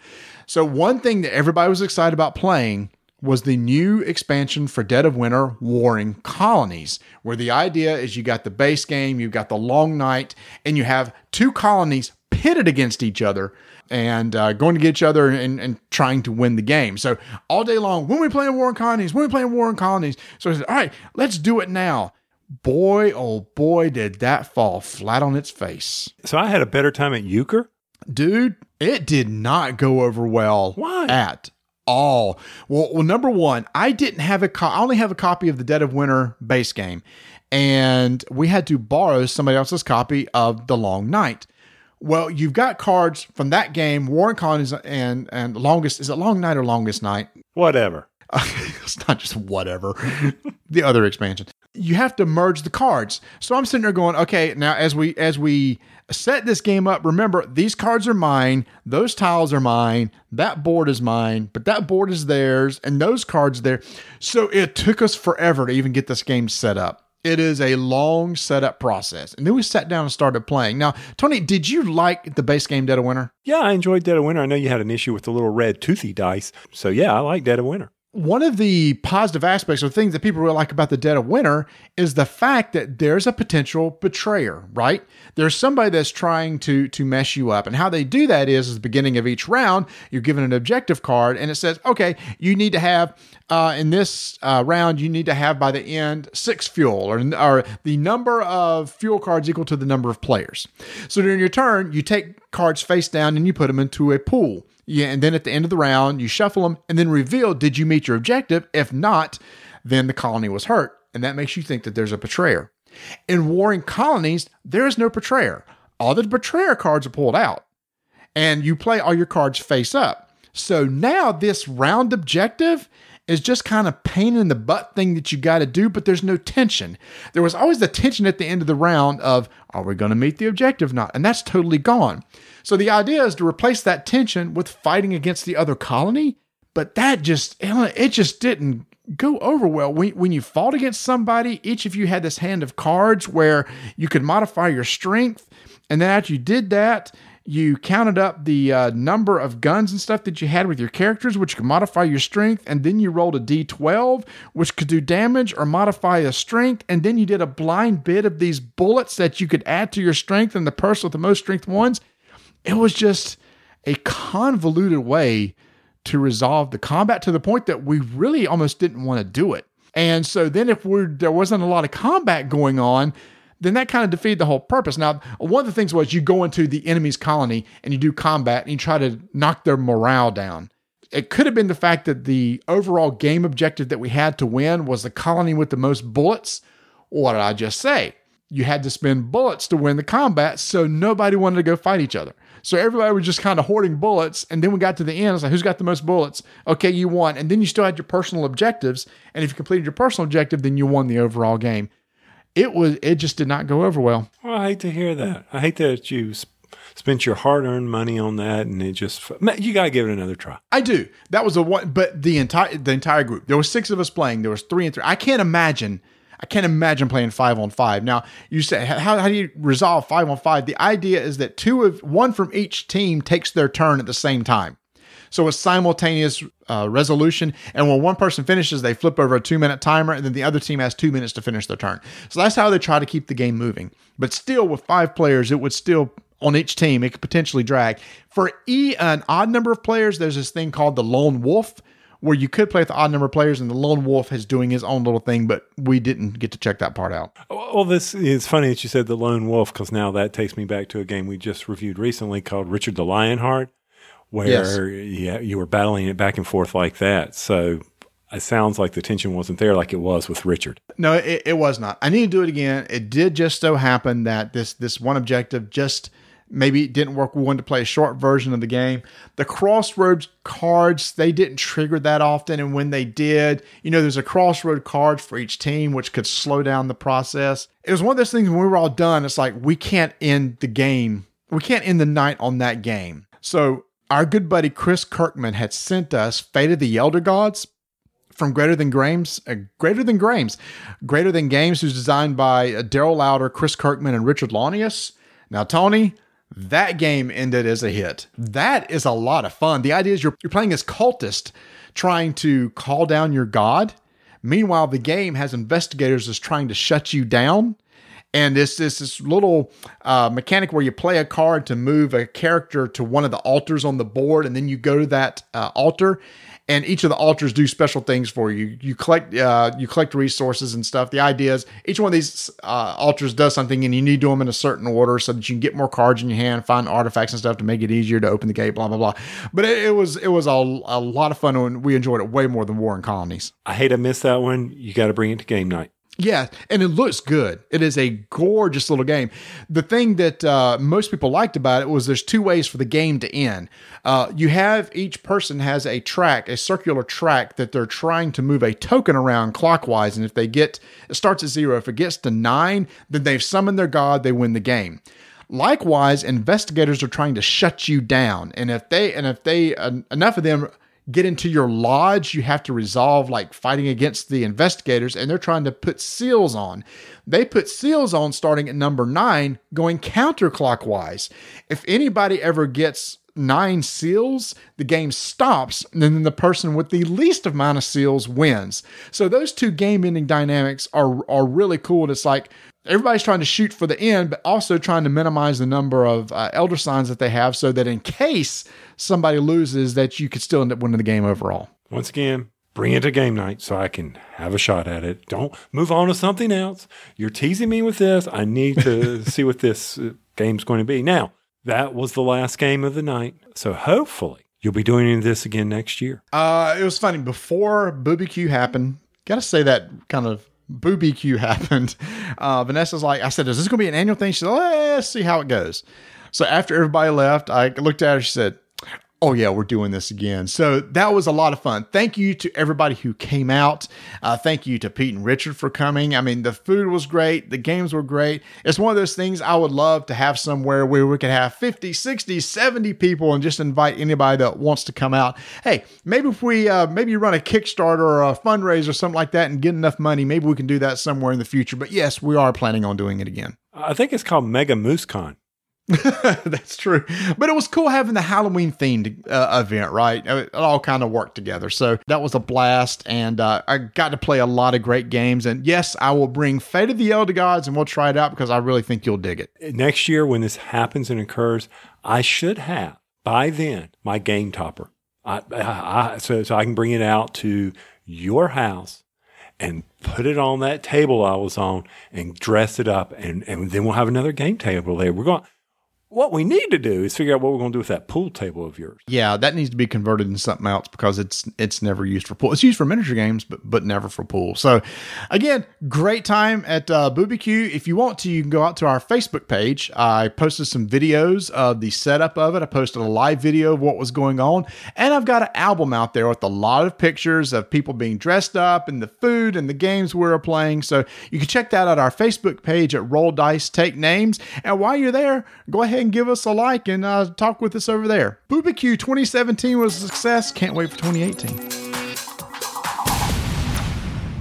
So one thing that everybody was excited about playing was the new expansion for Dead of Winter Warring Colonies, where the idea is you got the base game, you've got the long night, and you have two colonies pitted against each other and uh, going to get each other and, and trying to win the game. So all day long, when we playing Warring Colonies, when we playing Warring Colonies. So I said, all right, let's do it now. Boy, oh boy, did that fall flat on its face. So I had a better time at Euchre. Dude, it did not go over well Why? at all. Well, well, number one, I didn't have a co- I only have a copy of the Dead of Winter base game, and we had to borrow somebody else's copy of the Long Night. Well, you've got cards from that game, Warring Colonies and and longest is it Long Night or Longest Night? Whatever. it's not just whatever. the other expansion. You have to merge the cards. So I'm sitting there going, okay, now as we as we set this game up, remember these cards are mine, those tiles are mine, that board is mine, but that board is theirs, and those cards there. So it took us forever to even get this game set up. It is a long setup process. And then we sat down and started playing. Now, Tony, did you like the base game Dead of Winter? Yeah, I enjoyed Dead of Winter. I know you had an issue with the little red toothy dice. So yeah, I like Dead of Winter. One of the positive aspects or things that people really like about the dead of winter is the fact that there's a potential betrayer right? There's somebody that's trying to to mess you up. And how they do that is at the beginning of each round you're given an objective card and it says okay you need to have uh, in this uh, round you need to have by the end six fuel or, or the number of fuel cards equal to the number of players. So during your turn you take cards face down and you put them into a pool yeah, and then at the end of the round, you shuffle them and then reveal did you meet your objective? If not, then the colony was hurt, and that makes you think that there's a betrayer. In warring colonies, there is no betrayer. All the betrayer cards are pulled out, and you play all your cards face up. So now this round objective is just kind of pain in the butt thing that you got to do, but there's no tension. There was always the tension at the end of the round of, are we going to meet the objective or not? And that's totally gone. So the idea is to replace that tension with fighting against the other colony, but that just, it just didn't go over well. When, when you fought against somebody, each of you had this hand of cards where you could modify your strength. And then after you did that, you counted up the uh, number of guns and stuff that you had with your characters, which could modify your strength, and then you rolled a d12, which could do damage or modify a strength, and then you did a blind bid of these bullets that you could add to your strength, and the person with the most strength ones. It was just a convoluted way to resolve the combat to the point that we really almost didn't want to do it. And so then, if we're, there wasn't a lot of combat going on, then that kind of defeated the whole purpose. Now, one of the things was you go into the enemy's colony and you do combat and you try to knock their morale down. It could have been the fact that the overall game objective that we had to win was the colony with the most bullets. What did I just say? You had to spend bullets to win the combat, so nobody wanted to go fight each other. So everybody was just kind of hoarding bullets. And then we got to the end. It's like, who's got the most bullets? Okay, you won. And then you still had your personal objectives. And if you completed your personal objective, then you won the overall game it was it just did not go over well. Well, I hate to hear that. I hate that you spent your hard earned money on that, and it just you got to give it another try. I do. That was a one, but the entire the entire group. There was six of us playing. There was three and three. I can't imagine. I can't imagine playing five on five. Now you say how, how do you resolve five on five? The idea is that two of one from each team takes their turn at the same time. So it's simultaneous uh, resolution. And when one person finishes, they flip over a two minute timer, and then the other team has two minutes to finish their turn. So that's how they try to keep the game moving. But still, with five players, it would still on each team, it could potentially drag. For e an odd number of players, there's this thing called the lone wolf, where you could play with the odd number of players, and the lone wolf is doing his own little thing, but we didn't get to check that part out. Well, this is funny that you said the lone wolf because now that takes me back to a game we just reviewed recently called Richard the Lionheart where yes. yeah, you were battling it back and forth like that. So it sounds like the tension wasn't there like it was with Richard. No, it, it was not. I need to do it again. It did just so happen that this this one objective just maybe it didn't work. We wanted to play a short version of the game. The crossroads cards, they didn't trigger that often. And when they did, you know, there's a crossroad card for each team, which could slow down the process. It was one of those things when we were all done, it's like we can't end the game. We can't end the night on that game. So our good buddy Chris Kirkman had sent us Fate of the Elder Gods from Greater Than Games, uh, Greater Than Games, Greater Than Games, who's designed by uh, Darrell Louder, Chris Kirkman, and Richard Launius. Now, Tony, that game ended as a hit. That is a lot of fun. The idea is you're, you're playing as cultist trying to call down your god. Meanwhile, the game has investigators that's trying to shut you down and it's this this little uh, mechanic where you play a card to move a character to one of the altars on the board, and then you go to that uh, altar, and each of the altars do special things for you. You collect uh, you collect resources and stuff. The idea is each one of these uh, altars does something, and you need to do them in a certain order so that you can get more cards in your hand, find artifacts and stuff to make it easier to open the gate. Blah blah blah. But it, it was it was a, a lot of fun, and we enjoyed it way more than Warring Colonies. I hate to miss that one. You got to bring it to game night. Yeah, and it looks good. It is a gorgeous little game. The thing that uh, most people liked about it was there's two ways for the game to end. Uh, you have each person has a track, a circular track that they're trying to move a token around clockwise, and if they get it starts at zero. If it gets to nine, then they've summoned their god. They win the game. Likewise, investigators are trying to shut you down, and if they and if they uh, enough of them get into your lodge, you have to resolve like fighting against the investigators, and they're trying to put seals on. They put seals on starting at number nine, going counterclockwise. If anybody ever gets nine seals, the game stops, and then the person with the least of seals wins. So those two game ending dynamics are are really cool. It's like everybody's trying to shoot for the end, but also trying to minimize the number of uh, elder signs that they have, so that in case somebody loses, that you could still end up winning the game overall. Once again, bring it to game night so I can have a shot at it. Don't move on to something else. You're teasing me with this. I need to see what this uh, game's going to be. Now, that was the last game of the night. So hopefully you'll be doing this again next year. Uh, it was funny. Before Booby Q happened, got to say that kind of Booby Q happened. Uh, Vanessa's like, I said, is this going to be an annual thing? She said, let's see how it goes. So after everybody left, I looked at her. She said, oh yeah, we're doing this again. So that was a lot of fun. Thank you to everybody who came out. Uh, thank you to Pete and Richard for coming. I mean, the food was great. The games were great. It's one of those things I would love to have somewhere where we could have 50, 60, 70 people and just invite anybody that wants to come out. Hey, maybe if we, uh, maybe run a Kickstarter or a fundraiser or something like that and get enough money, maybe we can do that somewhere in the future. But yes, we are planning on doing it again. I think it's called Mega Moose Con. That's true. But it was cool having the Halloween themed uh, event, right? It all kind of worked together. So that was a blast. And uh, I got to play a lot of great games. And yes, I will bring Fate of the Elder Gods and we'll try it out because I really think you'll dig it. Next year, when this happens and occurs, I should have by then my game topper. I, I, so, so I can bring it out to your house and put it on that table I was on and dress it up. And, and then we'll have another game table there. We're going, what we need to do is figure out what we're going to do with that pool table of yours. Yeah, that needs to be converted into something else because it's it's never used for pool. It's used for miniature games, but but never for pool. So, again, great time at uh, Booby Q. If you want to, you can go out to our Facebook page. I posted some videos of the setup of it. I posted a live video of what was going on, and I've got an album out there with a lot of pictures of people being dressed up and the food and the games we are playing. So you can check that out our Facebook page at Roll Dice Take Names. And while you're there, go ahead and give us a like and uh, talk with us over there. BoobyQ 2017 was a success. Can't wait for 2018.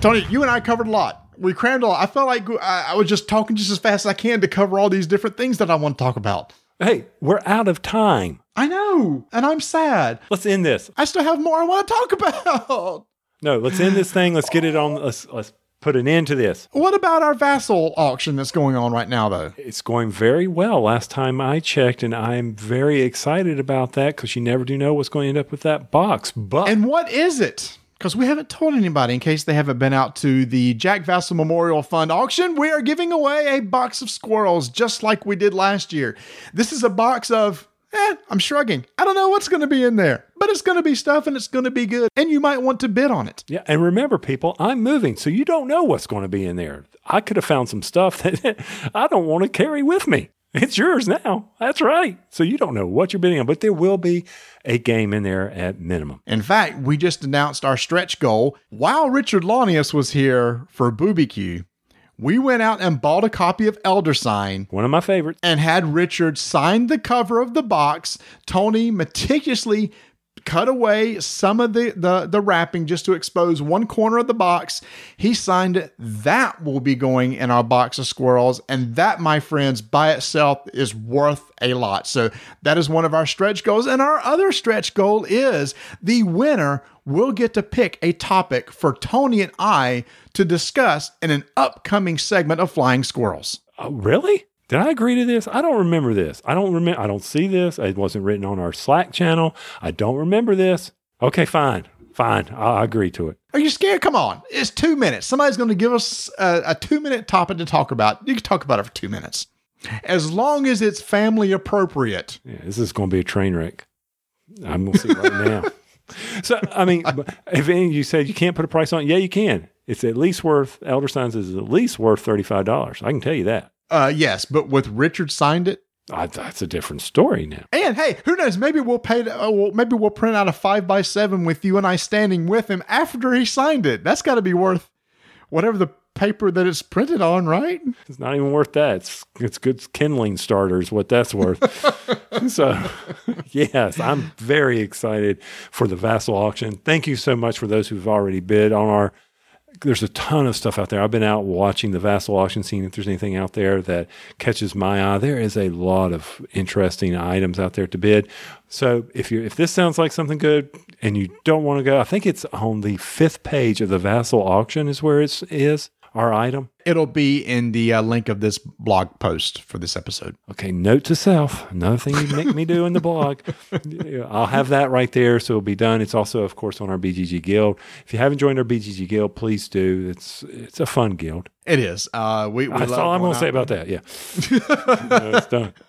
Tony, you and I covered a lot. We crammed a lot. I felt like I, I was just talking just as fast as I can to cover all these different things that I want to talk about. Hey, we're out of time. I know, and I'm sad. Let's end this. I still have more I want to talk about. No, let's end this thing. Let's get it on. Let's let's put an end to this. What about our Vasel auction that's going on right now, though? It's going very well. Last time I checked, and I'm very excited about that because you never do know what's going to end up with that box. But And what is it? Because we haven't told anybody in case they haven't been out to the Jack Vasel Memorial Fund auction. We are giving away a box of squirrels just like we did last year. This is a box of, eh, I'm shrugging. I don't know what's going to be in there, but it's going to be stuff and it's going to be good. And you might want to bid on it. yeah, and remember, people, I'm moving, so you don't know what's going to be in there. I could have found some stuff that I don't want to carry with me. It's yours now. That's right. So you don't know what you're bidding on, but there will be a game in there at minimum. In fact, we just announced our stretch goal. While Richard Launius was here for Booby Q, we went out and bought a copy of Elder Sign One of my favorites. and had Richard sign the cover of the box. Tony meticulously cut away some of the, the the wrapping just to expose one corner of the box. He signed it. That will be going in our box of squirrels, and that, my friends, by itself is worth a lot. So that is one of our stretch goals. And our other stretch goal is the winner will get to pick a topic for Tony and I to discuss in an upcoming segment of Flying Squirrels. Oh, really? Did I agree to this? I don't remember this. I don't remember. I don't see this. It wasn't written on our Slack channel. I don't remember this. Okay, fine, fine. I, agree to it. Are you scared? Come on. It's two minutes. Somebody's going to give us a, a two minute topic to talk about. You can talk about it for two minutes. As long as it's family appropriate. Yeah, this is going to be a train wreck. I'm going to see right now. So, I mean, if any you said you can't put a price on it, yeah, you can. It's at least worth, Elder Signs is at least worth $35. I can tell you that. Uh, yes, but with Richard signed it. I, that's a different story now. And hey, who knows? Maybe we'll pay. Uh, well, maybe we'll print out a five by seven with you and I standing with him after he signed it. That's got to be worth whatever the paper that it's printed on, right? It's not even worth that. It's, it's good kindling starters, what that's worth. so, yes, I'm very excited for the Vasel auction. Thank you so much for those who've already bid on our. There's a ton of stuff out there. I've been out watching the Vasel auction, seeing if there's anything out there that catches my eye. There is a lot of interesting items out there to bid. So if you if this sounds like something good and you don't want to go, I think it's on the fifth page of the Vasel auction is where it is our item. It'll be in the uh, link of this blog post for this episode. Okay, note to self. Another thing you make me do in the blog. Yeah, I'll have that right there, so it'll be done. It's also, of course, on our BGG Guild. If you haven't joined our BGG Guild, please do. It's it's a fun guild. It is. Uh, we, we That's all I'm going to say about that. Yeah, No, it's done.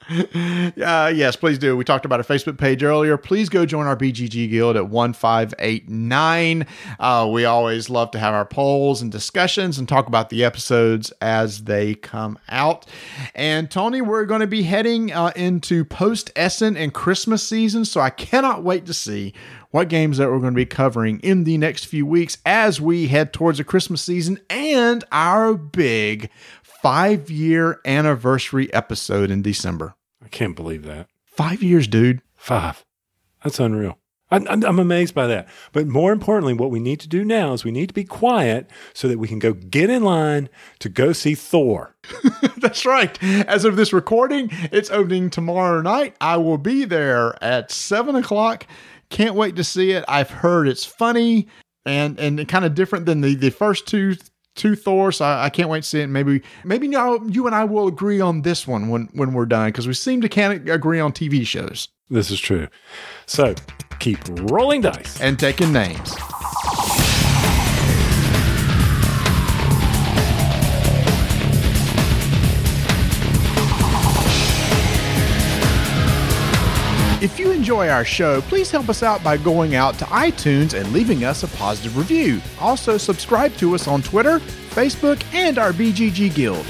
Uh, yes, please do. We talked about a Facebook page earlier. Please go join our BGG Guild at 1589. Uh, we always love to have our polls and discussions and talk about the episodes as they come out. And Tony, we're going to be heading uh, into post Essen and Christmas season, so I cannot wait to see what games that we're going to be covering in the next few weeks as we head towards the Christmas season and our big five year anniversary episode in December. I can't believe that. Five years, dude. Five. That's unreal. I'm, I'm, I'm amazed by that. But more importantly, what we need to do now is we need to be quiet so that we can go get in line to go see Thor. That's right. As of this recording, it's opening tomorrow night. I will be there at seven o'clock. Can't wait to see it. I've heard it's funny and and kind of different than the the first two two Thor. So I, I can't wait to see it. Maybe maybe now you and I will agree on this one when when we're done because we seem to can't agree on TV shows This is true. So keep rolling dice. and taking names. If you enjoy our show, please help us out by going out to iTunes and leaving us a positive review. Also, subscribe to us on Twitter, Facebook, and our BGG Guild.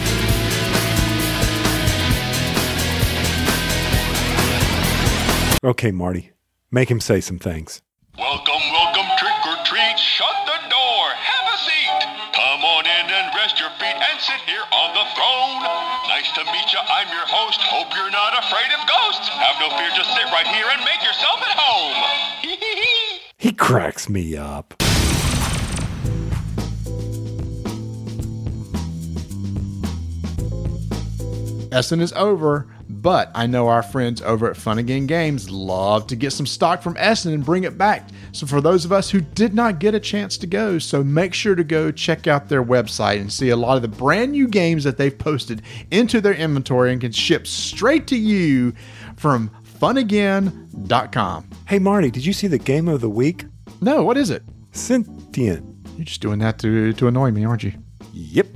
Okay, Marty, make him say some things. Welcome, welcome, trick or treat. Shut the door. Have a seat. Come on in and rest your feet and sit here on the throne. Nice Nice to meet you. I'm your host. Hope you're not afraid of ghosts. Have no fear. Just sit right here and make yourself at home. He cracks me up. Essen is over, but I know our friends over at Funagain Games love to get some stock from Essen and bring it back. So for those of us who did not get a chance to go, so make sure to go check out their website and see a lot of the brand new games that they've posted into their inventory and can ship straight to you from funagain.com. Hey, Marty, did you see the game of the week? No, what is it? Sentient. You're just doing that to, to annoy me, aren't you? Yep.